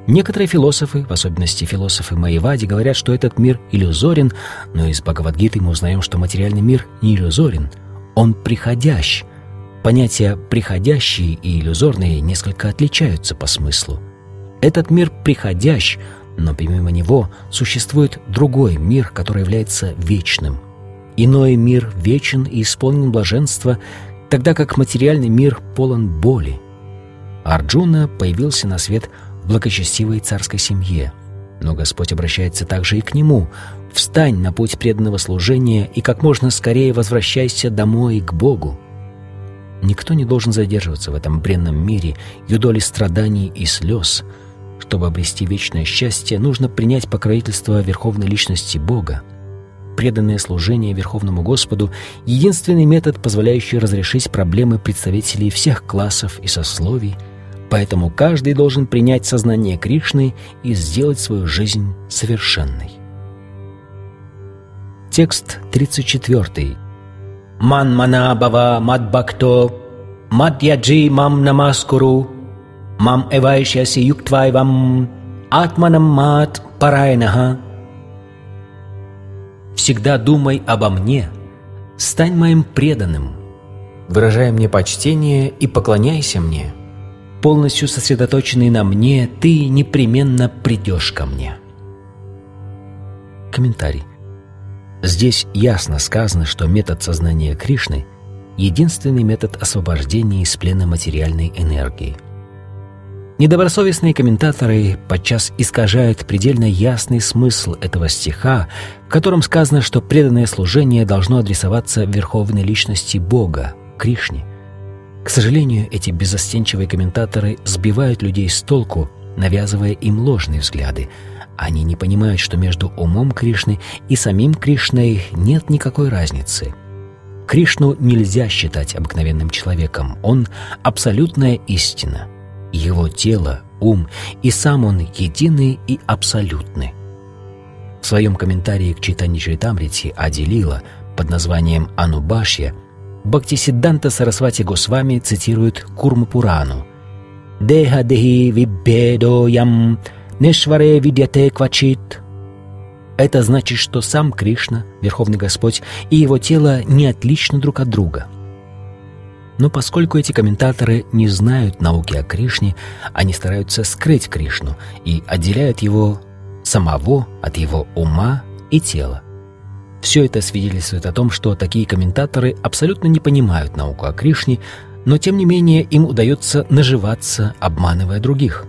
[SPEAKER 2] Некоторые философы, в особенности философы Маевади, говорят, что этот мир иллюзорен, но из Бхагавадгиты мы узнаем, что материальный мир не иллюзорен, он приходящ. Понятия «приходящие» и «иллюзорные» несколько отличаются по смыслу. Этот мир приходящ, но помимо него существует другой мир, который является вечным. Иной мир вечен и исполнен блаженства, тогда как материальный мир полон боли. Арджуна появился на свет – в благочестивой царской семье. Но Господь обращается также и к нему. «Встань на путь преданного служения и как можно скорее возвращайся домой к Богу». Никто не должен задерживаться в этом бренном мире, юдоли страданий и слез. Чтобы обрести вечное счастье, нужно принять покровительство Верховной Личности Бога. Преданное служение Верховному Господу — единственный метод, позволяющий разрешить проблемы представителей всех классов и сословий — Поэтому каждый должен принять сознание Кришны и сделать свою жизнь совершенной. Текст 34. Ман мана бава мадбакто мадьяджи мам намаскуру мам эвайшяси юктвайвам атманам мат парайнаха Всегда думай обо мне, стань моим преданным, выражай мне почтение и поклоняйся мне – полностью сосредоточенный на мне, ты непременно придешь ко мне. Комментарий. Здесь ясно сказано, что метод сознания Кришны – единственный метод освобождения из плена материальной энергии. Недобросовестные комментаторы подчас искажают предельно ясный смысл этого стиха, в котором сказано, что преданное служение должно адресоваться верховной личности Бога, Кришне. К сожалению, эти безостенчивые комментаторы сбивают людей с толку, навязывая им ложные взгляды. Они не понимают, что между умом Кришны и самим Кришной нет никакой разницы. Кришну нельзя считать обыкновенным человеком, он — абсолютная истина. Его тело, ум и сам он едины и абсолютны. В своем комментарии к читанию Чайтамрити Адилила под названием «Анубашья» Бхактисидданта Сарасвати Госвами цитирует Курму Пурану «Деха дехи виббедо ям нешваре видяте квачит» Это значит, что сам Кришна, Верховный Господь, и его тело не отличны друг от друга. Но поскольку эти комментаторы не знают науки о Кришне, они стараются скрыть Кришну и отделяют его самого от его ума и тела. Все это свидетельствует о том, что такие комментаторы абсолютно не понимают науку о Кришне, но тем не менее им удается наживаться, обманывая других.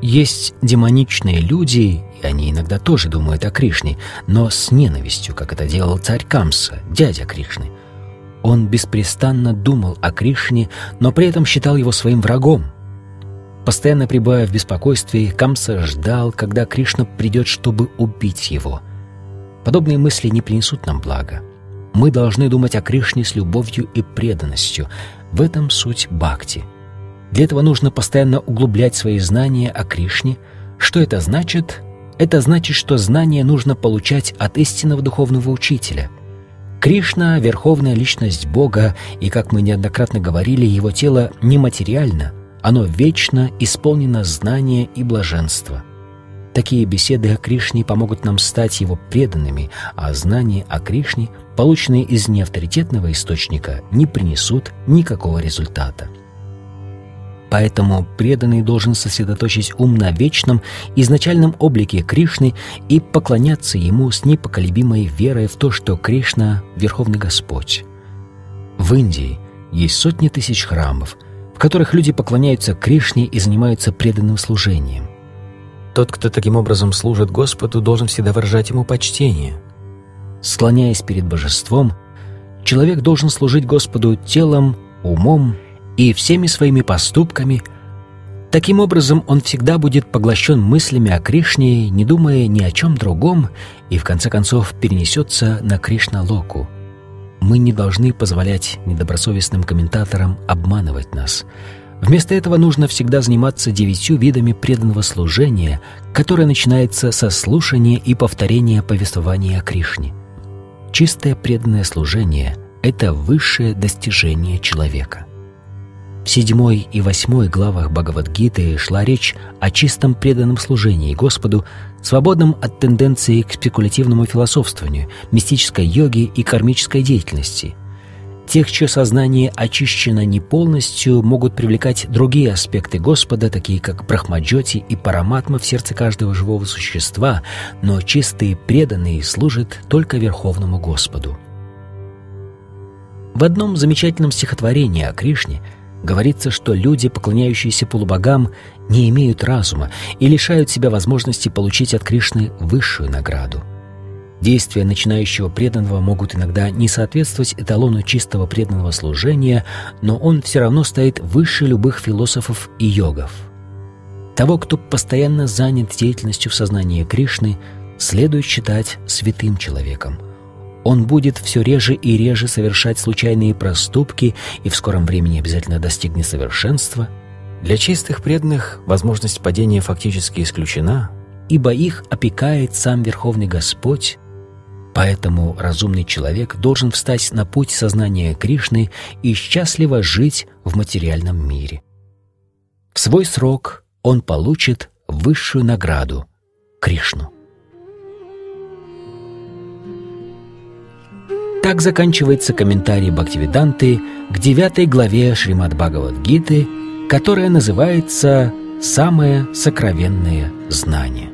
[SPEAKER 2] Есть демоничные люди, и они иногда тоже думают о Кришне, но с ненавистью, как это делал царь Камса, дядя Кришны. Он беспрестанно думал о Кришне, но при этом считал его своим врагом. Постоянно пребывая в беспокойстве, Камса ждал, когда Кришна придет, чтобы убить его – Подобные мысли не принесут нам блага. Мы должны думать о Кришне с любовью и преданностью. В этом суть бхакти. Для этого нужно постоянно углублять свои знания о Кришне. Что это значит? Это значит, что знания нужно получать от истинного духовного учителя. Кришна — верховная личность Бога, и, как мы неоднократно говорили, его тело нематериально, оно вечно исполнено знания и блаженства. Такие беседы о Кришне помогут нам стать его преданными, а знания о Кришне, полученные из неавторитетного источника, не принесут никакого результата. Поэтому преданный должен сосредоточить ум на вечном, изначальном облике Кришны и поклоняться ему с непоколебимой верой в то, что Кришна — Верховный Господь. В Индии есть сотни тысяч храмов, в которых люди поклоняются Кришне и занимаются преданным служением. Тот, кто таким образом служит Господу, должен всегда выражать ему почтение. Склоняясь перед божеством, человек должен служить Господу телом, умом и всеми своими поступками. Таким образом, он всегда будет поглощен мыслями о Кришне, не думая ни о чем другом, и в конце концов перенесется на Кришна-локу. Мы не должны позволять недобросовестным комментаторам обманывать нас – Вместо этого нужно всегда заниматься девятью видами преданного служения, которое начинается со слушания и повторения повествования о Кришне. Чистое преданное служение — это высшее достижение человека. В седьмой и восьмой главах Бхагавадгиты шла речь о чистом преданном служении Господу, свободном от тенденции к спекулятивному философствованию, мистической йоге и кармической деятельности — Тех, чье сознание очищено не полностью, могут привлекать другие аспекты Господа, такие как Брахмаджоти и Параматма в сердце каждого живого существа, но чистые преданные служат только Верховному Господу. В одном замечательном стихотворении о Кришне говорится, что люди, поклоняющиеся полубогам, не имеют разума и лишают себя возможности получить от Кришны высшую награду – Действия начинающего преданного могут иногда не соответствовать эталону чистого преданного служения, но он все равно стоит выше любых философов и йогов. Того, кто постоянно занят деятельностью в сознании Кришны, следует считать святым человеком. Он будет все реже и реже совершать случайные проступки и в скором времени обязательно достигнет совершенства. Для чистых преданных возможность падения фактически исключена, ибо их опекает сам Верховный Господь, Поэтому разумный человек должен встать на путь сознания Кришны и счастливо жить в материальном мире. В свой срок он получит высшую награду — Кришну. Так заканчивается комментарий Бхактивиданты к девятой главе Шримад Бхагавадгиты, которая называется «Самое сокровенное знание».